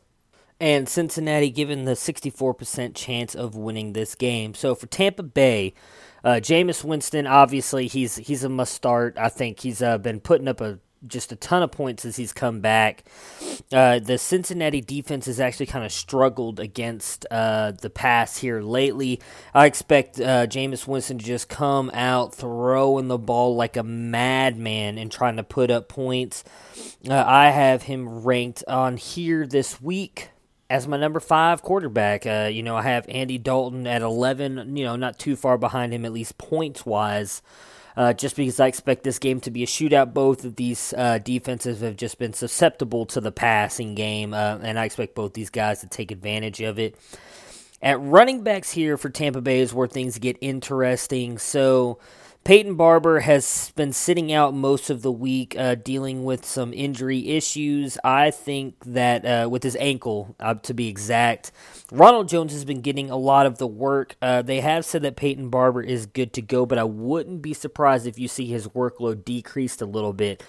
S7: and Cincinnati given the 64% chance of winning this game. So for Tampa Bay, uh, Jameis Winston, obviously he's he's a must start. I think he's uh, been putting up a just a ton of points as he's come back. Uh, the Cincinnati defense has actually kind of struggled against uh, the pass here lately. I expect uh, Jameis Winston to just come out throwing the ball like a madman and trying to put up points. Uh, I have him ranked on here this week as my number five quarterback. Uh, you know, I have Andy Dalton at 11, you know, not too far behind him, at least points wise. Uh, just because I expect this game to be a shootout. Both of these uh, defenses have just been susceptible to the passing game, uh, and I expect both these guys to take advantage of it. At running backs here for Tampa Bay is where things get interesting. So Peyton Barber has been sitting out most of the week, uh, dealing with some injury issues. I think that uh, with his ankle, uh, to be exact, Ronald Jones has been getting a lot of the work. Uh, they have said that Peyton Barber is good to go, but I wouldn't be surprised if you see his workload decreased a little bit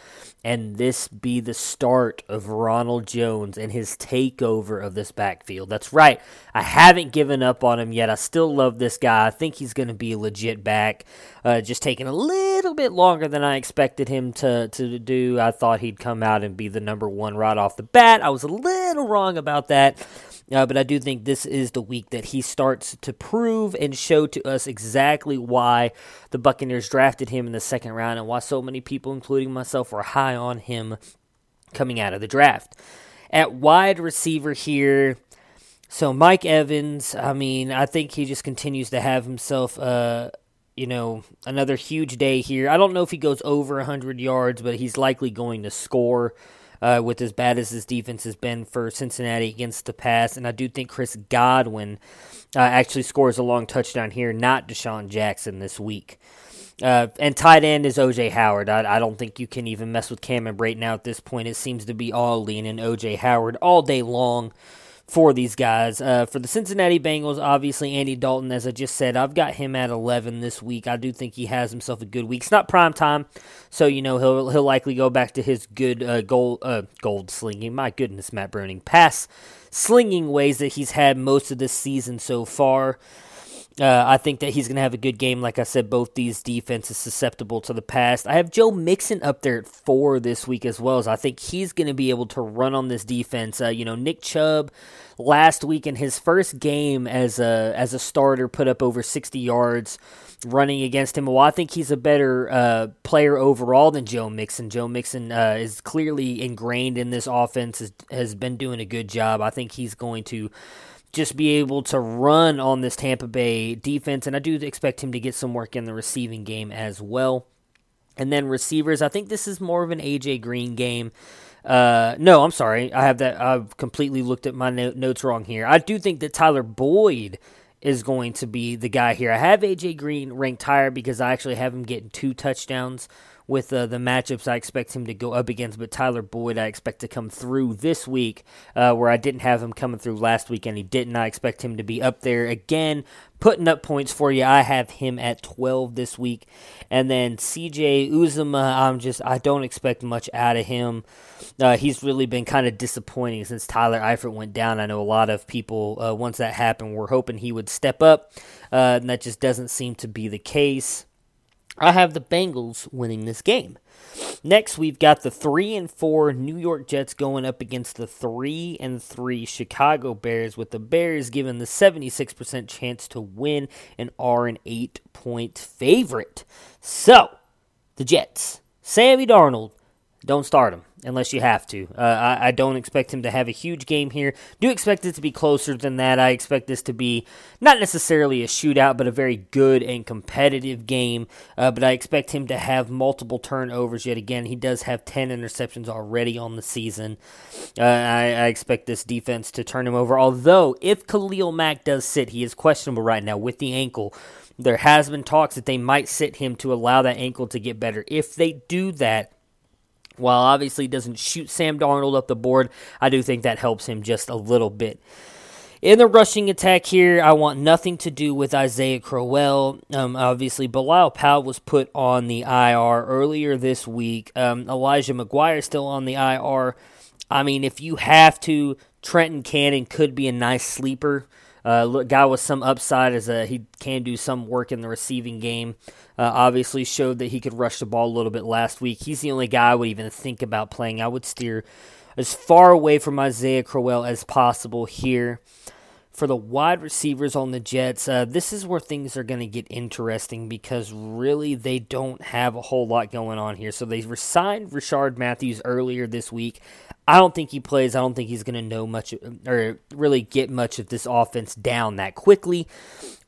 S7: and this be the start of Ronald Jones and his takeover of this backfield. That's right. I haven't given up on him yet. I still love this guy. I think he's going to be a legit back. Uh, just taking a little bit longer than I expected him to, to do. I thought he'd come out and be the number one right off the bat. I was a little wrong about that. Uh, but I do think this is the week that he starts to prove and show to us exactly why the Buccaneers drafted him in the second round and why so many people, including myself, were high on him coming out of the draft. At wide receiver here, so Mike Evans, I mean, I think he just continues to have himself, uh, you know, another huge day here. I don't know if he goes over 100 yards, but he's likely going to score uh, with as bad as his defense has been for Cincinnati against the pass. And I do think Chris Godwin uh, actually scores a long touchdown here, not DeSean Jackson this week. Uh, and tight end is OJ Howard. I, I, don't think you can even mess with Cameron Brate now at this point. It seems to be all lean leaning OJ Howard all day long for these guys. Uh, for the Cincinnati Bengals, obviously Andy Dalton, as I just said, I've got him at 11 this week. I do think he has himself a good week. It's not prime time, so you know he'll he'll likely go back to his good uh, gold uh, gold slinging. My goodness, Matt Browning pass slinging ways that he's had most of this season so far. Uh, I think that he's going to have a good game. Like I said, both these defenses susceptible to the pass. I have Joe Mixon up there at four this week as well. As I think he's going to be able to run on this defense. Uh, you know, Nick Chubb last week in his first game as a as a starter put up over sixty yards running against him. Well, I think he's a better uh, player overall than Joe Mixon. Joe Mixon uh, is clearly ingrained in this offense. Has, has been doing a good job. I think he's going to just be able to run on this Tampa Bay defense, and I do expect him to get some work in the receiving game as well. And then receivers, I think this is more of an AJ Green game. Uh, no, I'm sorry. I have that. I've completely looked at my no- notes wrong here. I do think that Tyler Boyd is going to be the guy here. I have AJ Green ranked higher because I actually have him getting two touchdowns with uh, the matchups I expect him to go up against. But Tyler Boyd, I expect to come through this week, uh, where I didn't have him coming through last week, and he didn't. I expect him to be up there again, putting up points for you. I have him at 12 this week. And then CJ Uzomah, I'm just, I don't expect much out of him. Uh, he's really been kind of disappointing since Tyler Eifert went down. I know a lot of people, uh, once that happened, were hoping he would step up, uh, and that just doesn't seem to be the case. I have the Bengals winning this game. Next, we've got the three and four New York Jets going up against the three and three Chicago Bears, with the Bears given the 76% chance to win and are an eight point favorite. So, the Jets, Sammy Darnold, don't start him unless you have to. Uh, I, I, don't expect him to have a huge game here. Do expect it to be closer than that. I expect this to be not necessarily a shootout, but a very good and competitive game. Uh, but I expect him to have multiple turnovers yet again. He does have 10 interceptions already on the season. Uh, I, I, expect this defense to turn him over. Although, if Khalil Mack does sit, he is questionable right now with the ankle. There has been talks that they might sit him to allow that ankle to get better. If they do that, while obviously doesn't shoot Sam Darnold up the board, I do think that helps him just a little bit. In the rushing attack here, I want nothing to do with Isaiah Crowell. Um, obviously, Bilal Powell was put on the IR earlier this week. Um, Elijah McGuire still on the IR. I mean, if you have to, Trenton Cannon could be a nice sleeper. Uh, guy with some upside as a, he can do some work in the receiving game. Uh, obviously showed that he could rush the ball a little bit last week. He's the only guy I would even think about playing. I would steer as far away from Isaiah Crowell as possible here. For the wide receivers on the Jets, uh, this is where things are going to get interesting because really they don't have a whole lot going on here. So they resigned Rishard Matthews earlier this week. I don't think he plays. I don't think he's going to know much or really get much of this offense down that quickly.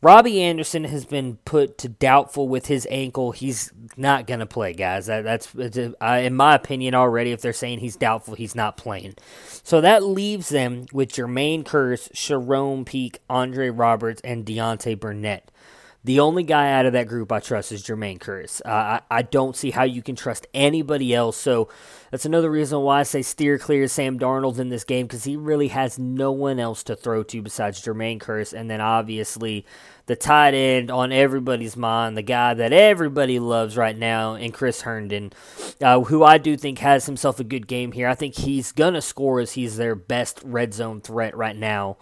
S7: Robbie Anderson has been put to doubtful with his ankle. He's not going to play, guys. That, that's in my opinion already. If they're saying he's doubtful, he's not playing. So that leaves them with Jermaine Kearse, Charone Peake, Andre Roberts, and Deontay Burnett. The only guy out of that group I trust is Jermaine Kearse. Uh, I, I don't see how you can trust anybody else. So that's another reason why I say steer clear Sam Darnold in this game because he really has no one else to throw to besides Jermaine Kearse. And then obviously the tight end on everybody's mind, the guy that everybody loves right now, and Chris Herndon, uh, who I do think has himself a good game here. I think he's going to score as he's their best red zone threat right now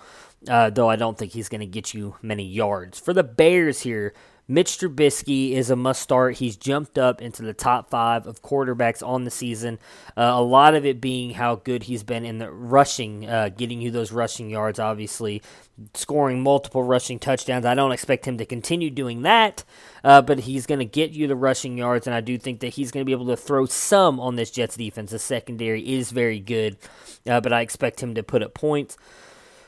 S7: uh, though I don't think he's going to get you many yards. For the Bears here, Mitch Trubisky is a must start. He's jumped up into the top five of quarterbacks on the season. Uh, a lot of it being how good he's been in the rushing, uh, getting you those rushing yards, obviously, scoring multiple rushing touchdowns. I don't expect him to continue doing that, uh, but he's going to get you the rushing yards, and I do think that he's going to be able to throw some on this Jets defense. The secondary is very good, uh, but I expect him to put up points.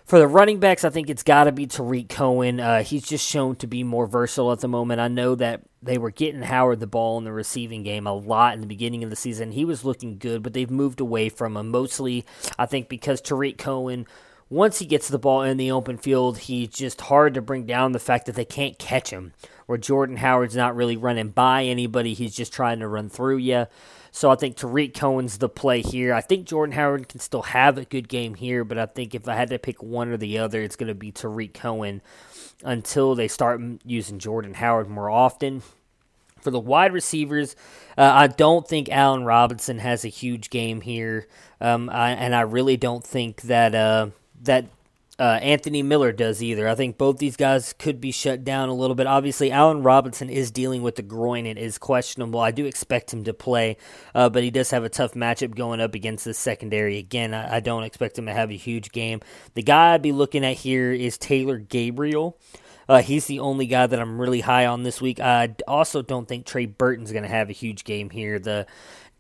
S7: For the running backs, I think it's got to be Tarik Cohen. Uh, he's just shown to be more versatile at the moment. I know that they were getting Howard the ball in the receiving game a lot in the beginning of the season. He was looking good, but they've moved away from him. Mostly, I think, because Tarik Cohen, once he gets the ball in the open field, he's just hard to bring down the fact that they can't catch him. Where Jordan Howard's not really running by anybody, he's just trying to run through you. So I think Tarik Cohen's the play here. I think Jordan Howard can still have a good game here, but I think if I had to pick one or the other, it's going to be Tarik Cohen until they start using Jordan Howard more often. For the wide receivers, uh, I don't think Allen Robinson has a huge game here, um, I, and I really don't think that uh, that uh, Anthony Miller does either. I think both these guys could be shut down a little bit. Obviously, Allen Robinson is dealing with the groin and is questionable. I do expect him to play, uh, but he does have a tough matchup going up against the secondary. Again, I, I, don't expect him to have a huge game. The guy I'd be looking at here is Taylor Gabriel. Uh, he's the only guy that I'm really high on this week. I also don't think Trey Burton's going to have a huge game here. The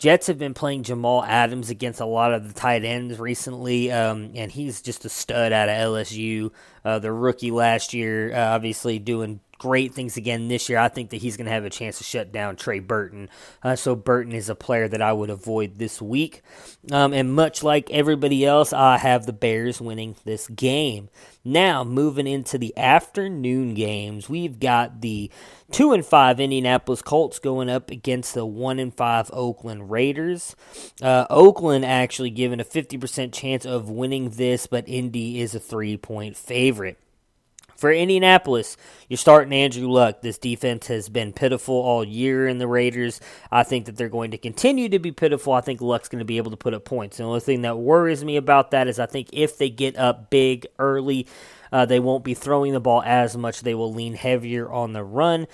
S7: Jets have been playing Jamal Adams against a lot of the tight ends recently, um, and he's just a stud out of LSU. Uh, the rookie last year, uh, obviously doing great things again this year, I think that he's going to have a chance to shut down Trey Burton. Uh, so Burton is a player that I would avoid this week. Um, and much like everybody else, I have the Bears winning this game. Now, moving into the afternoon games, we've got the 2 and 5 Indianapolis Colts going up against the 1 and 5 Oakland Raiders. Uh, Oakland actually given a 50% chance of winning this, but Indy is a 3-point favorite. For Indianapolis, you're starting Andrew Luck. This defense has been pitiful all year in the Raiders. I think that they're going to continue to be pitiful. I think Luck's going to be able to put up points. The only thing that worries me about that is I think if they get up big early, uh, they won't be throwing the ball as much. They will lean heavier on the run,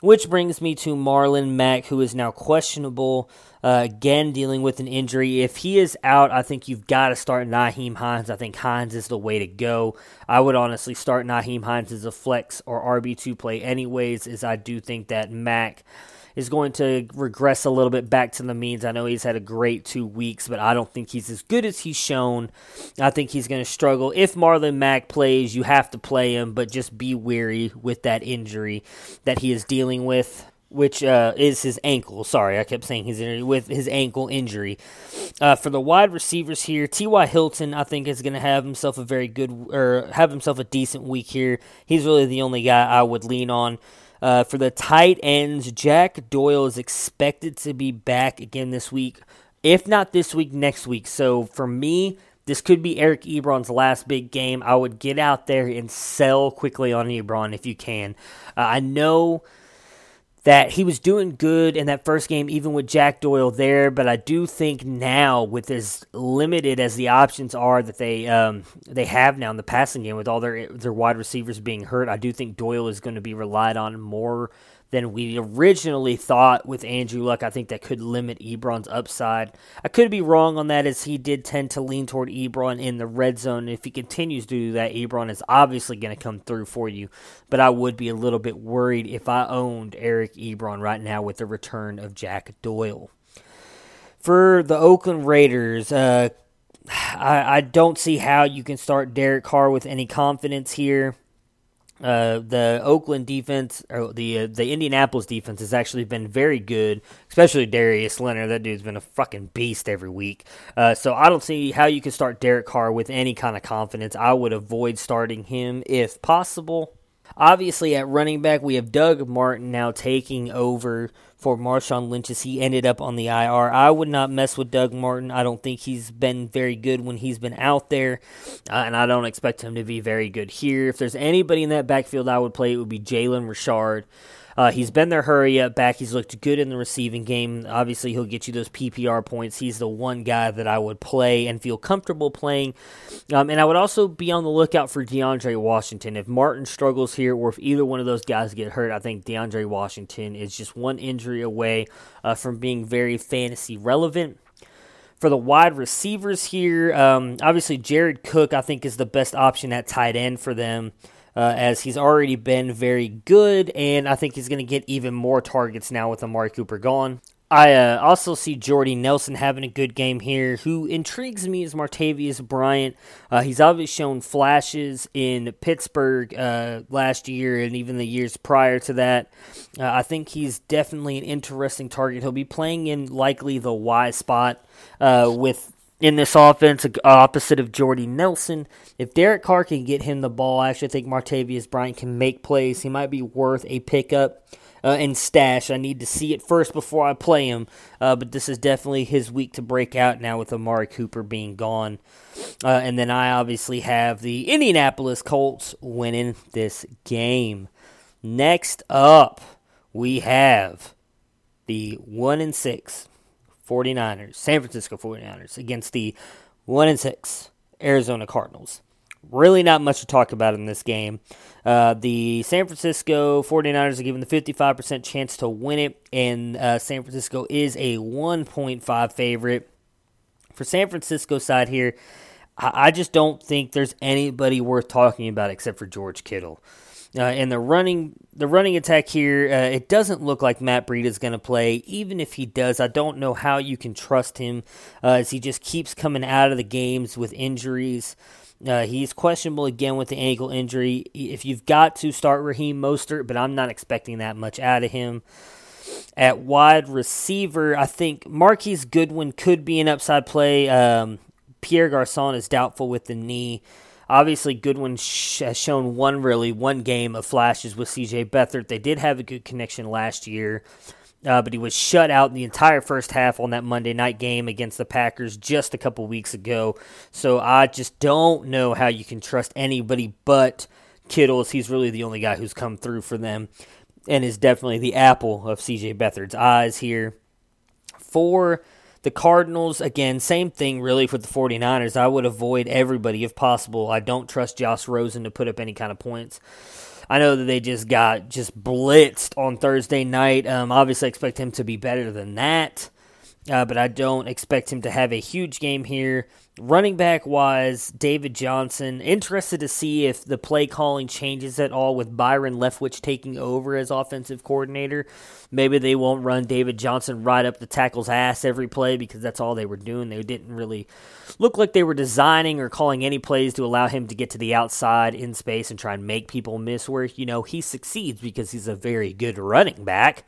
S7: which brings me to Marlon Mack, who is now questionable. Uh, again, dealing with an injury. If he is out, I think you've got to start Nyheim Hines. I think Hines is the way to go. I would honestly start Nyheim Hines as a flex or RB2 play, anyways, as I do think that Mack is going to regress a little bit back to the means. I know he's had a great two weeks, but I don't think he's as good as he's shown. I think he's going to struggle. If Marlon Mack plays, you have to play him, but just be wary with that injury that he is dealing with which uh, is his ankle. Sorry, I kept saying his injury with his ankle injury. Uh, for the wide receivers here, T.Y. Hilton, I think, is going to have himself a very good or have himself a decent week here. He's really the only guy I would lean on. Uh, for the tight ends, Jack Doyle is expected to be back again this week. If not this week, next week. So for me, this could be Eric Ebron's last big game. I would get out there and sell quickly on Ebron if you can. Uh, I know that he was doing good in that first game, even with Jack Doyle there. But I do think now, with as limited as the options are that they um, they have now in the passing game, with all their their wide receivers being hurt, I do think Doyle is going to be relied on more than we originally thought with Andrew Luck. I think that could limit Ebron's upside. I could be wrong on that as he did tend to lean toward Ebron in the red zone. If he continues to do that, Ebron is obviously going to come through for you. But I would be a little bit worried if I owned Eric Ebron right now with the return of Jack Doyle. For the Oakland Raiders, uh, I, I don't see how you can start Derek Carr with any confidence here. Uh, the Oakland defense, or the uh, the Indianapolis defense, has actually been very good, especially Darius Leonard. That dude's been a fucking beast every week. Uh, so I don't see how you can start Derek Carr with any kind of confidence. I would avoid starting him if possible. Obviously, at running back, we have Doug Martin now taking over for Marshawn Lynch as he ended up on the IR. I would not mess with Doug Martin. I don't think he's been very good when he's been out there, uh, and I don't expect him to be very good here. If there's anybody in that backfield I would play, it would be Jalen Richard. Uh, he's been their hurry up back. He's looked good in the receiving game. Obviously, he'll get you those PPR points. He's the one guy that I would play and feel comfortable playing. Um, and I would also be on the lookout for DeAndre Washington. If Martin struggles here, or if either one of those guys get hurt, I think DeAndre Washington is just one injury away uh, from being very fantasy relevant for the wide receivers here, um, obviously Jared Cook, I think, is the best option at tight end for them uh, as he's already been very good, and I think he's going to get even more targets now with Amari Cooper gone. I uh, also see Jordy Nelson having a good game here. Who intrigues me is Martavis Bryant. Uh, he's obviously shown flashes in Pittsburgh uh, last year and even the years prior to that. Uh, I think he's definitely an interesting target. He'll be playing in likely the Y spot uh, with in this offense, opposite of Jordy Nelson. If Derek Carr can get him the ball, I actually think Martavis Bryant can make plays. He might be worth a pickup uh, and stash. I need to see it first before I play him, uh, but this is definitely his week to break out now with Amari Cooper being gone. Uh, and then I obviously have the Indianapolis Colts winning this game. Next up, we have the 1 and 6 49ers, San Francisco 49ers against the 1 and 6 Arizona Cardinals. Really not much to talk about in this game. Uh, the San Francisco 49ers are given the 55% chance to win it, and uh, San Francisco is a 1.5 favorite. For San Francisco side here, I, I just don't think there's anybody worth talking about except for George Kittle. Uh, and the running the running attack here, uh, it doesn't look like Matt Breida is going to play. Even if he does, I don't know how you can trust him uh, as he just keeps coming out of the games with injuries. Uh, he's questionable again with the ankle injury. If you've got to start Raheem Mostert, but I'm not expecting that much out of him. At wide receiver, I think Marquise Goodwin could be an upside play. Um, Pierre Garcon is doubtful with the knee. Obviously, Goodwin sh- has shown one really one game of flashes with CJ Beathard. They did have a good connection last year, uh, but he was shut out in the entire first half on that Monday night game against the Packers just a couple weeks ago. So I just don't know how you can trust anybody but Kittle, as he's really the only guy who's come through for them and is definitely the apple of CJ Beathard's eyes here. For the Cardinals, again, same thing really for the 49ers. I would avoid everybody if possible. I don't trust Josh Rosen to put up any kind of points. I know that they just got just blitzed on Thursday night. Um, obviously, I expect him to be better than that, uh, but I don't expect him to have a huge game here. Running back wise, David Johnson. Interested to see if the play calling changes at all with Byron Leftwich taking over as offensive coordinator. Maybe they won't run David Johnson right up the tackle's ass every play because that's all they were doing. They didn't really look like they were designing or calling any plays to allow him to get to the outside in space and try and make people miss where, you know, he succeeds because he's a very good running back.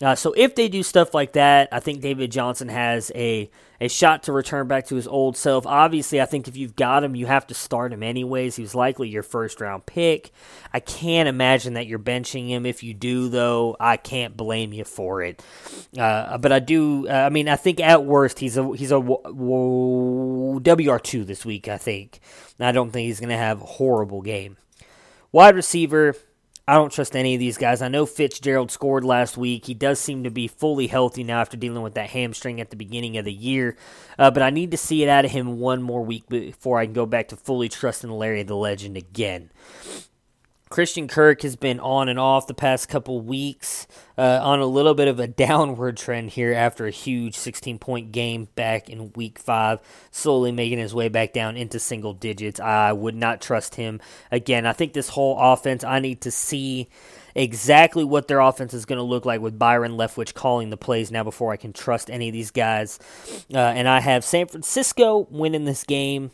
S7: Uh, so if they do stuff like that, I think David Johnson has a a shot to return back to his old self. Obviously, I think if you've got him, you have to start him anyways. He was likely your first round pick. I can't imagine that you're benching him. If you do, though, I can't blame you for it. Uh, but I do. Uh, I mean, I think at worst he's a he's a WR two this week. I think. I don't think he's going to have a horrible game. Wide receiver. I don't trust any of these guys. I know Fitzgerald scored last week. He does seem to be fully healthy now after dealing with that hamstring at the beginning of the year. Uh, but I need to see it out of him one more week before I can go back to fully trusting Larry the Legend again. Christian Kirk has been on and off the past couple weeks, uh, on a little bit of a downward trend here after a huge 16 point game back in week five, slowly making his way back down into single digits. I would not trust him again. I think this whole offense, I need to see exactly what their offense is going to look like with Byron Leftwich calling the plays now before I can trust any of these guys. Uh, and I have San Francisco winning this game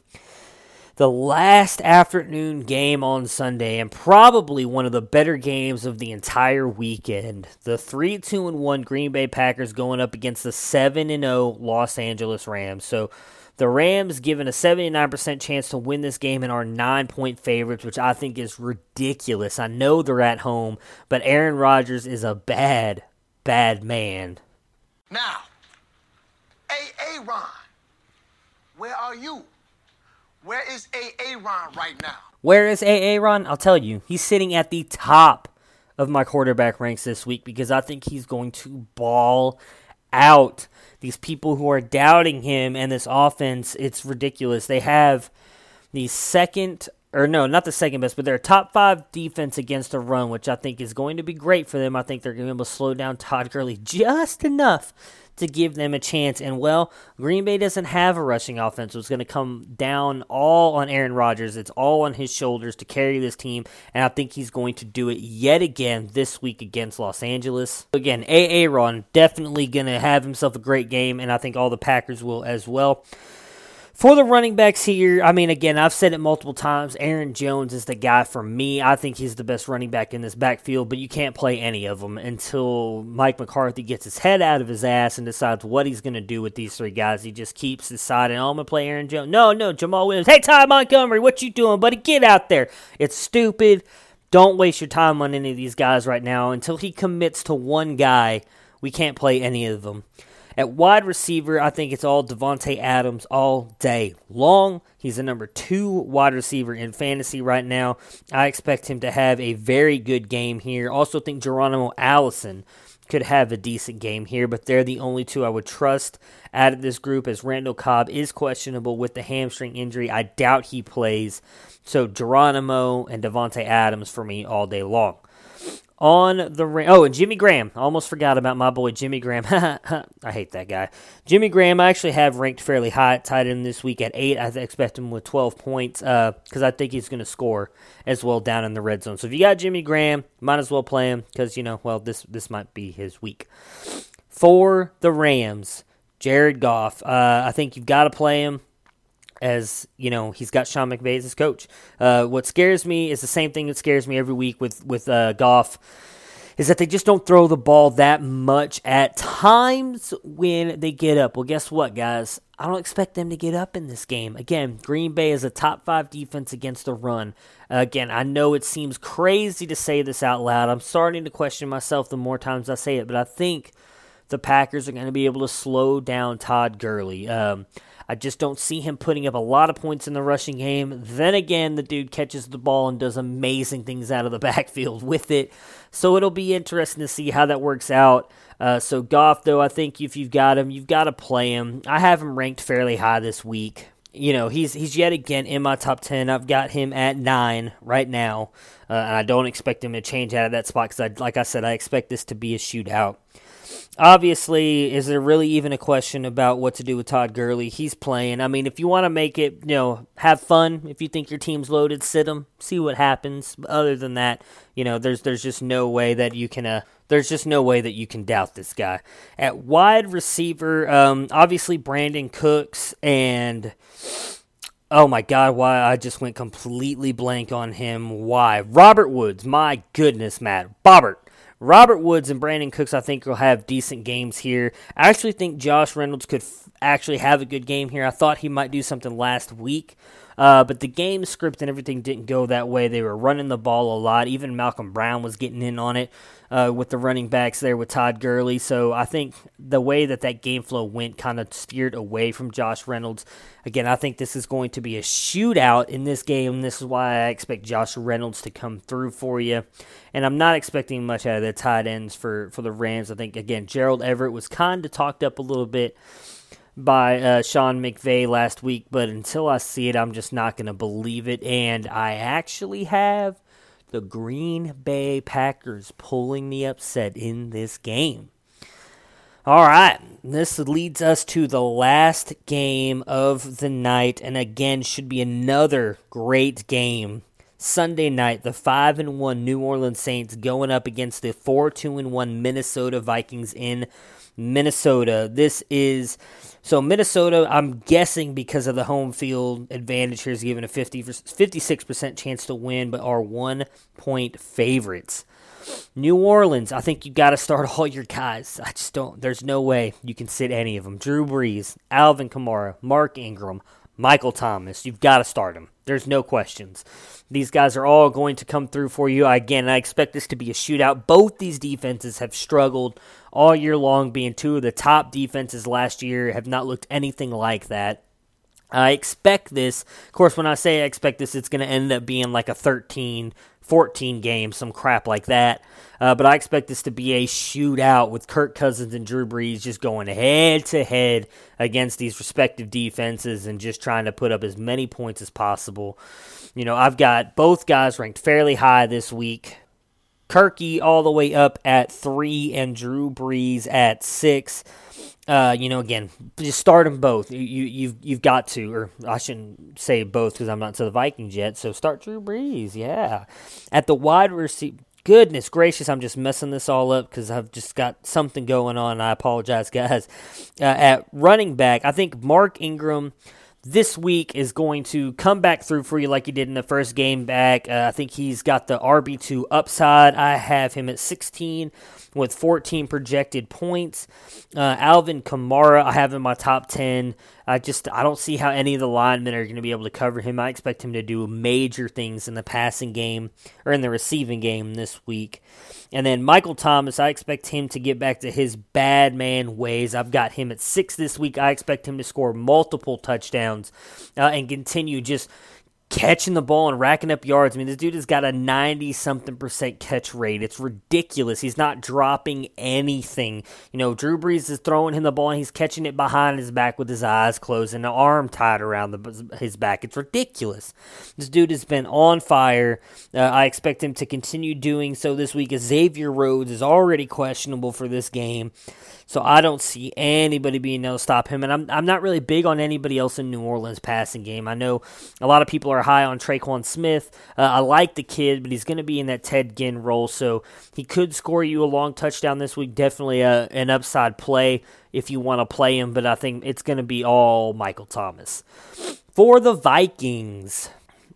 S7: the last afternoon game on Sunday and probably one of the better games of the entire weekend. The 3 2 and 1 Green Bay Packers going up against the 7 and 0 Los Angeles Rams. So the Rams given a 79% chance to win this game and are 9 point favorites, which I think is ridiculous. I know they're at home, but Aaron Rodgers is a bad, bad man.
S2: Now, A. Ron, where are you? Where is A. Ron right now?
S7: Where is A. Ron? I'll tell you. He's sitting at the top of my quarterback ranks this week because I think he's going to ball out. These people who are doubting him and this offense, it's ridiculous. They have the second, or no, not the second best, but their top five defense against the run, which I think is going to be great for them. I think they're going to be able to slow down Todd Gurley just enough to give them a chance. And well, Green Bay doesn't have a rushing offense. So it's going to come down all on Aaron Rodgers. It's all on his shoulders to carry this team. And I think he's going to do it yet again this week against Los Angeles. Again, A.A. Ron definitely going to have himself a great game. And I think all the Packers will as well. For the running backs here, I mean, again, I've said it multiple times. Aaron Jones is the guy for me. I think he's the best running back in this backfield, but you can't play any of them until Mike McCarthy gets his head out of his ass and decides what he's going to do with these three guys. He just keeps deciding, oh, I'm going to play Aaron Jones. No, no, Jamaal Williams. Hey, Ty Montgomery, what you doing, buddy? Get out there. It's stupid. Don't waste your time on any of these guys right now. Until he commits to one guy, we can't play any of them. At wide receiver, I think it's all Davante Adams all day long. He's the number two wide receiver in fantasy right now. I expect him to have a very good game here. Also, think Geronimo Allison could have a decent game here, but they're the only two I would trust out of this group as Randall Cobb is questionable with the hamstring injury. I doubt he plays. So Geronimo and Davante Adams for me all day long on the ring. Oh, and Jimmy Graham. I almost forgot about my boy Jimmy Graham. I hate that guy. Jimmy Graham, I actually have ranked fairly high tight end this week at 8. I expect him with 12 points because uh, I think he's going to score as well down in the red zone. So if you got Jimmy Graham, might as well play him because, you know, well, this, this might be his week. For the Rams, Jared Goff. Uh, I think you've got to play him. As you know he's got Sean McVay as his coach. Uh, what scares me is the same thing that scares me every week with with uh, Goff is that they just don't throw the ball that much at times when they get up. Well, guess what, guys? I don't expect them to get up in this game. Again, Green Bay is a top five defense against the run. Again, I know it seems crazy to say this out loud. I'm starting to question myself the more times I say it, but I think the Packers are going to be able to slow down Todd Gurley. Um, I just don't see him putting up a lot of points in the rushing game. Then again, the dude catches the ball and does amazing things out of the backfield with it. So it'll be interesting to see how that works out. Uh, so Goff, though, I think if you've got him, you've got to play him. I have him ranked fairly high this week. You know, he's he's yet again in my top ten. I've got him at nine right now, uh, and I don't expect him to change out of that spot because, like I said, I expect this to be a shootout obviously, is there really even a question about what to do with Todd Gurley? He's playing. I mean, if you want to make it, you know, have fun. If you think your team's loaded, sit him, see what happens. But other than that, you know, there's there's just no way that you can. Uh, there's just no way that you can doubt this guy at wide receiver. Um, obviously, Brandin Cooks and. Oh my God, why I just went completely blank on him. Why? Robert Woods, my goodness, Matt. Bobbert. Robert Woods and Brandin Cooks, I think, will have decent games here. I actually think Josh Reynolds could f- actually have a good game here. I thought he might do something last week, uh, but the game script and everything didn't go that way. They were running the ball a lot. Even Malcolm Brown was getting in on it uh, with the running backs there with Todd Gurley. So I think the way that that game flow went kind of steered away from Josh Reynolds. Again, I think this is going to be a shootout in this game. This is why I expect Josh Reynolds to come through for you. And I'm not expecting much out of the tight ends for, for the Rams. I think, again, Gerald Everett was kind of talked up a little bit by uh, Sean McVay last week, but until I see it, I'm just not going to believe it. And I actually have the Green Bay Packers pulling the upset in this game. All right, this leads us to the last game of the night, and again, should be another great game. Sunday night, the 5 and 1 New Orleans Saints going up against the 4 2 and 1 Minnesota Vikings in Minnesota. This is so Minnesota, I'm guessing because of the home field advantage here is given a 50, 56% chance to win, but are one point favorites. New Orleans, I think you got to start all your guys. I just don't. There's no way you can sit any of them. Drew Brees, Alvin Kamara, Mark Ingram, Michael Thomas. You've got to start them. There's no questions. These guys are all going to come through for you. Again, I expect this to be a shootout. Both these defenses have struggled all year long, being two of the top defenses last year, have not looked anything like that. I expect this, of course, when I say I expect this, it's going to end up being like a 13 14 game, some crap like that. Uh, but I expect this to be a shootout with Kirk Cousins and Drew Brees just going head to head against these respective defenses and just trying to put up as many points as possible. You know, I've got both guys ranked fairly high this week. Kirky all the way up at three and Drew Brees at six. Uh, you know, again, just start them both. You, you you've you've got to, or I shouldn't say both because I'm not to the Vikings yet. So start Drew Brees, yeah. At the wide receiver, goodness gracious, I'm just messing this all up because I've just got something going on. I apologize, guys. Uh, at running back, I think Mark Ingram this week is going to come back through for you like he did in the first game back. Uh, I think he's got the RB2 upside. I have him at 16 with 14 projected points. Uh, Alvin Kamara, I have in my top 10. I just I don't see how any of the linemen are going to be able to cover him. I expect him to do major things in the passing game or in the receiving game this week. And then Michael Thomas, I expect him to get back to his bad man ways. I've got him at six this week. I expect him to score multiple touchdowns uh, and continue just catching the ball and racking up yards. I mean, this dude has got a 90 something percent catch rate. It's ridiculous. He's not dropping anything. You know, Drew Brees is throwing him the ball and he's catching it behind his back with his eyes closed and an arm tied around the, his back. It's ridiculous. This dude has been on fire. Uh, I expect him to continue doing so this week. Xavier Rhodes is already questionable for this game. So I don't see anybody being able to stop him. And I'm, I'm not really big on anybody else in New Orleans passing game. I know a lot of people are high on Tre'Quan Smith. Uh, I like the kid, but he's going to be in that Ted Ginn role. So he could score you a long touchdown this week. Definitely a, an upside play if you want to play him. But I think it's going to be all Michael Thomas. For the Vikings,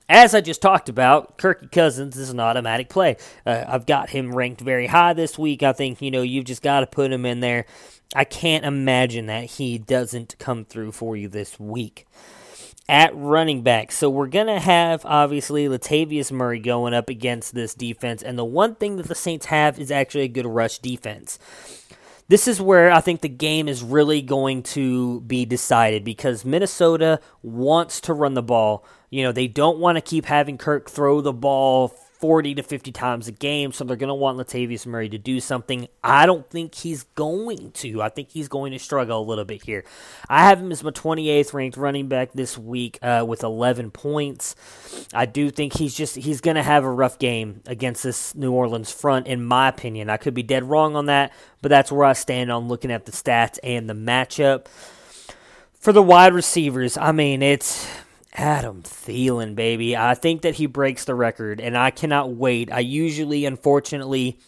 S7: as I just talked about, Kirky Cousins is an automatic play. Uh, I've got him ranked very high this week. I think, you know, you've just got to put him in there. I can't imagine that he doesn't come through for you this week. At running back, so we're going to have obviously Latavius Murray going up against this defense. And the one thing that the Saints have is actually a good rush defense this is where I think the game is really going to be decided because Minnesota wants to run the ball. You know, they don't want to keep having Kirk throw the ball 40 to 50 times a game, so they're going to want Latavius Murray to do something. I don't think he's going to. I think he's going to struggle a little bit here. I have him as my 28th ranked running back this week uh, with 11 points. I do think he's just he's going to have a rough game against this New Orleans front, in my opinion. I could be dead wrong on that, but that's where I stand on looking at the stats and the matchup. For the wide receivers, I mean, it's Adam Thielen, baby. I think that he breaks the record, and I cannot wait. I usually, unfortunately,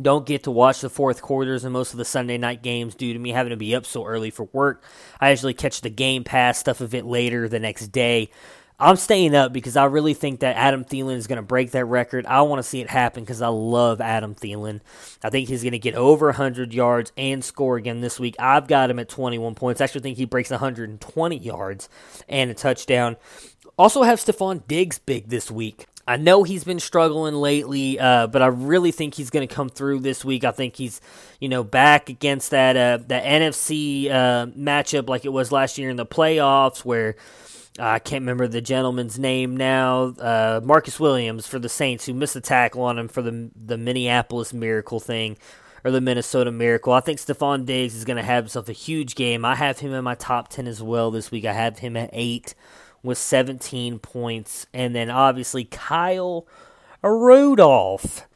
S7: don't get to watch the fourth quarters and most of the Sunday night games due to me having to be up so early for work. I usually catch the Game Pass stuff of it later the next day. I'm staying up because I really think that Adam Thielen is going to break that record. I want to see it happen because I love Adam Thielen. I think he's going to get over 100 yards and score again this week. I've got him at 21 points. I actually think he breaks 120 yards and a touchdown. Also have Stefon Diggs big this week. I know he's been struggling lately, uh, but I really think he's going to come through this week. I think he's, you know, back against that uh, that NFC uh, matchup like it was last year in the playoffs, where I can't remember the gentleman's name now. Uh, Marcus Williams for the Saints, who missed a tackle on him for the the Minneapolis Miracle thing or the Minnesota Miracle. I think Stefon Diggs is going to have himself a huge game. I have him in my top 10 as well this week. I have him at 8 with 17 points. And then obviously Kyle Rudolph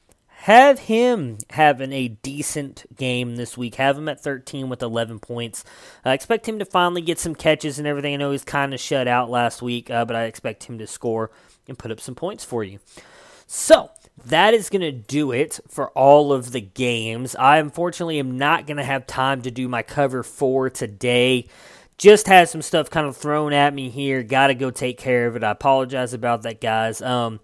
S7: have him having a decent game this week. Have him at 13 with 11 points. I expect him to finally get some catches and everything. I know he's kind of shut out last week, uh, but I expect him to score and put up some points for you. So, that is going to do it for all of the games. I unfortunately am not going to have time to do my cover for today. Just had some stuff kind of thrown at me here. Got to go take care of it. I apologize about that, guys. Um,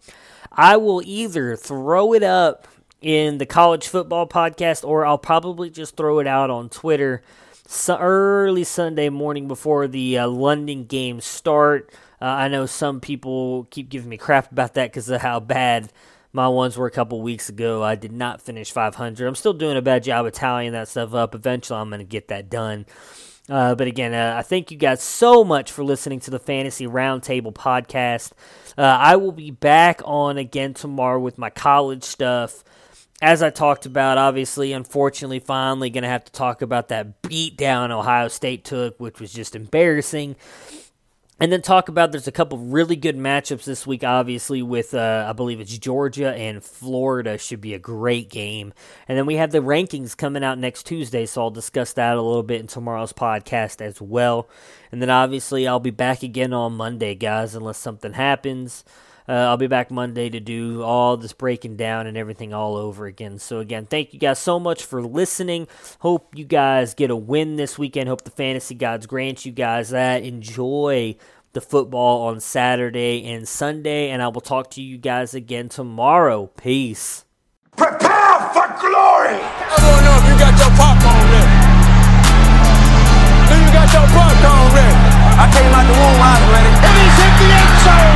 S7: I will either throw it up in the college football podcast, or I'll probably just throw it out on Twitter so early Sunday morning before the uh, London games start. Uh, I know some people keep giving me crap about that because of how bad my ones were a couple weeks ago. I did not finish 500. I'm still doing a bad job of tallying that stuff up. Eventually, I'm going to get that done. Uh, but again, uh, I thank you guys so much for listening to the Fantasy Roundtable podcast. Uh, I will be back on again tomorrow with my college stuff as I talked about, obviously, unfortunately, finally going to have to talk about that beat down Ohio State took, which was just embarrassing. And then talk about there's a couple really good matchups this week, obviously, with uh, I believe it's Georgia and Florida should be a great game. And then we have the rankings coming out next Tuesday, so I'll discuss that a little bit in tomorrow's podcast as well. And then obviously I'll be back again on Monday, guys, unless something happens. Uh, I'll be back Monday to do all this breaking down and everything all over again. So, again, thank you guys so much for listening. Hope you guys get a win this weekend. Hope the fantasy gods grant you guys that. Enjoy the football on Saturday and Sunday, and I will talk to you guys again tomorrow. Peace.
S2: Prepare for glory!
S3: I don't know if you got your popcorn ready. You got your popcorn ready. I came out the womb, I was ready.
S8: And he's hit the end zone!